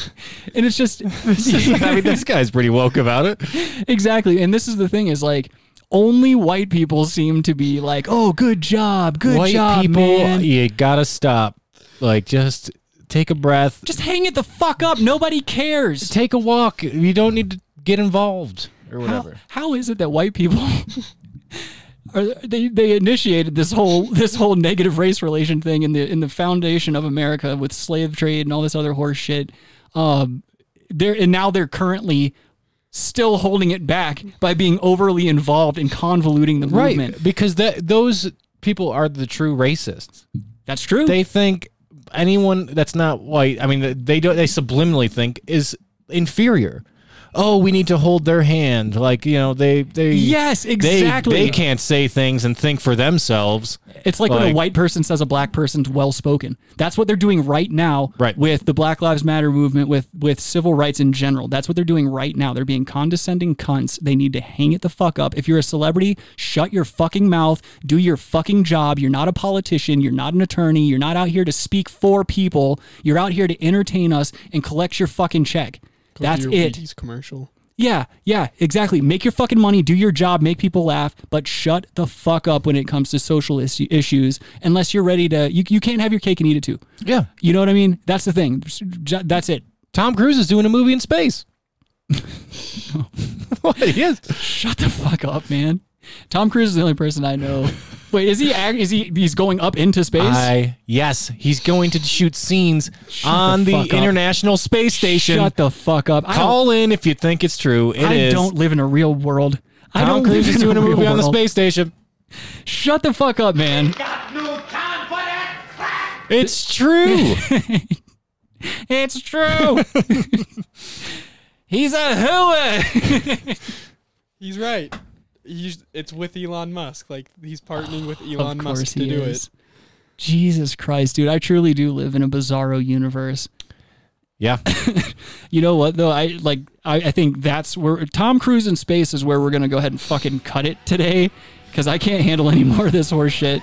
And it's just, I mean, this guy's pretty woke about it. exactly. And this is the thing is like, only white people seem to be like, "Oh, good job, good White job, people, man." you gotta stop. Like, just take a breath. Just hang it the fuck up. Nobody cares. Take a walk. You don't need to get involved or How, whatever. how is it that white people (laughs) are they they initiated this whole this whole negative race relation thing in the in the foundation of America with slave trade and all this other horse shit. Um, they're and now they're currently still holding it back by being overly involved in convoluting the Right, movement. because that those people are the true racists. That's true. They think anyone that's not white. I mean, they do. They subliminally think is inferior. Oh, we need to hold their hand. Like you know, they they Yes, exactly. They, can't say things and think for themselves. It's like, when a white person says a black person's well spoken. That's what they're doing right now Right. with the Black Lives Matter movement, with with civil rights in general. That's what they're doing right now. They're being condescending cunts. They need to hang it the fuck up. If you're a celebrity, shut your fucking mouth, do your fucking job. You're not a politician, you're not an attorney, you're not out here to speak for people. You're out here to entertain us and collect your fucking check. Go That's your it. Wheaties commercial. Yeah, yeah, exactly. Make your fucking money, do your job, make people laugh, but shut the fuck up when it comes to social is- issues unless you're ready to. You, you can't have your cake and eat it too. Yeah. You know what I mean? That's the thing. That's it. Tom Cruise is doing a movie in space. (laughs) (laughs) what? He is. Shut the fuck up, man. Tom Cruise is the only person I know. (laughs) Wait, is he? Is he? He's going up into space. I yes, he's going to shoot scenes on the, fuck up. International Space Station. Shut the fuck up. I Call in if you think it's true. It I is. don't live in a real world. I don't Cruise live is in doing a real movie on the space station. Shut the fuck up, man. It's true. (laughs) it's true. (laughs) He's a hooah. (laughs) He's right. He's, it's with Elon Musk. Like he's partnering with (sighs) Elon of Musk course to he do is. it. Jesus Christ, dude! I truly do live in a bizarro universe. Yeah. (laughs) You know what though? I like. I, I think that's where Tom Cruise in space is where we're gonna go ahead and fucking cut it today, because I can't handle any more of this horse shit.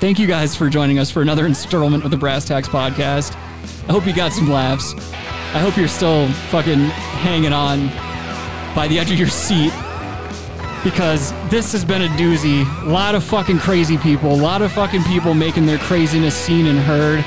Thank you guys for joining us for another installment of the Brass Tacks podcast. I hope you got some laughs. I hope you're still fucking hanging on by the edge of your seat because this has been a doozy. A lot of fucking crazy people. A lot of fucking people making their craziness seen and heard.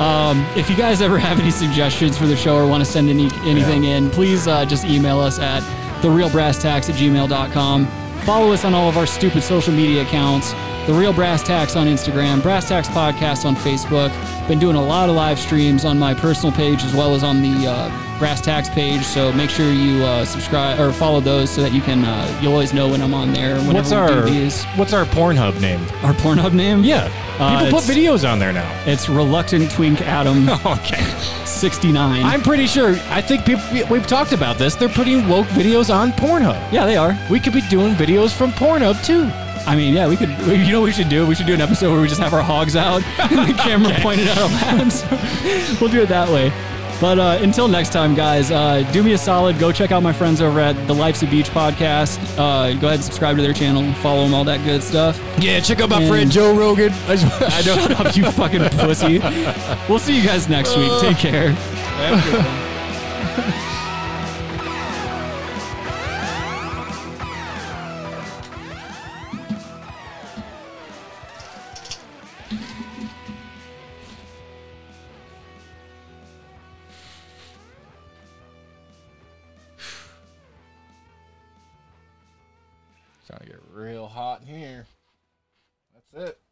Um, if you guys ever (laughs) have any suggestions for the show or want to send any anything in, please uh, just email us at therealbrasstax at gmail.com. Follow us on all of our stupid social media accounts. The Real Brass Tax on Instagram, Brass Tax Podcast on Facebook. Been doing a lot of live streams on my personal page as well as on the uh, Brass Tax page. So make sure you uh, subscribe or follow those so that you can uh, you'll always know when I'm on there. What's our. What's our Pornhub name? Our Pornhub name? Yeah. Uh, People put it's- videos on there now. It's Reluctant Twink Adam. (laughs) okay. 69. I'm pretty sure. I think people we've talked about this. They're putting woke videos on Pornhub. Yeah, they are. We could be doing videos from Pornhub too. I mean, yeah, we could. You know, what we should do. We should do an episode where we just have our hogs out (laughs) and the camera pointed at our laps. (laughs) we'll do it that way. But uh, until next time, guys, uh, do me a solid. Go check out my friends over at the Life's a Beach podcast. Uh, go ahead and subscribe to their channel. Follow them, all that good stuff. Yeah, check out my And- friend Joe Rogan. (laughs) I, just, I Shut up, you fucking pussy. We'll see you guys next week. Take care. spot here. That's it.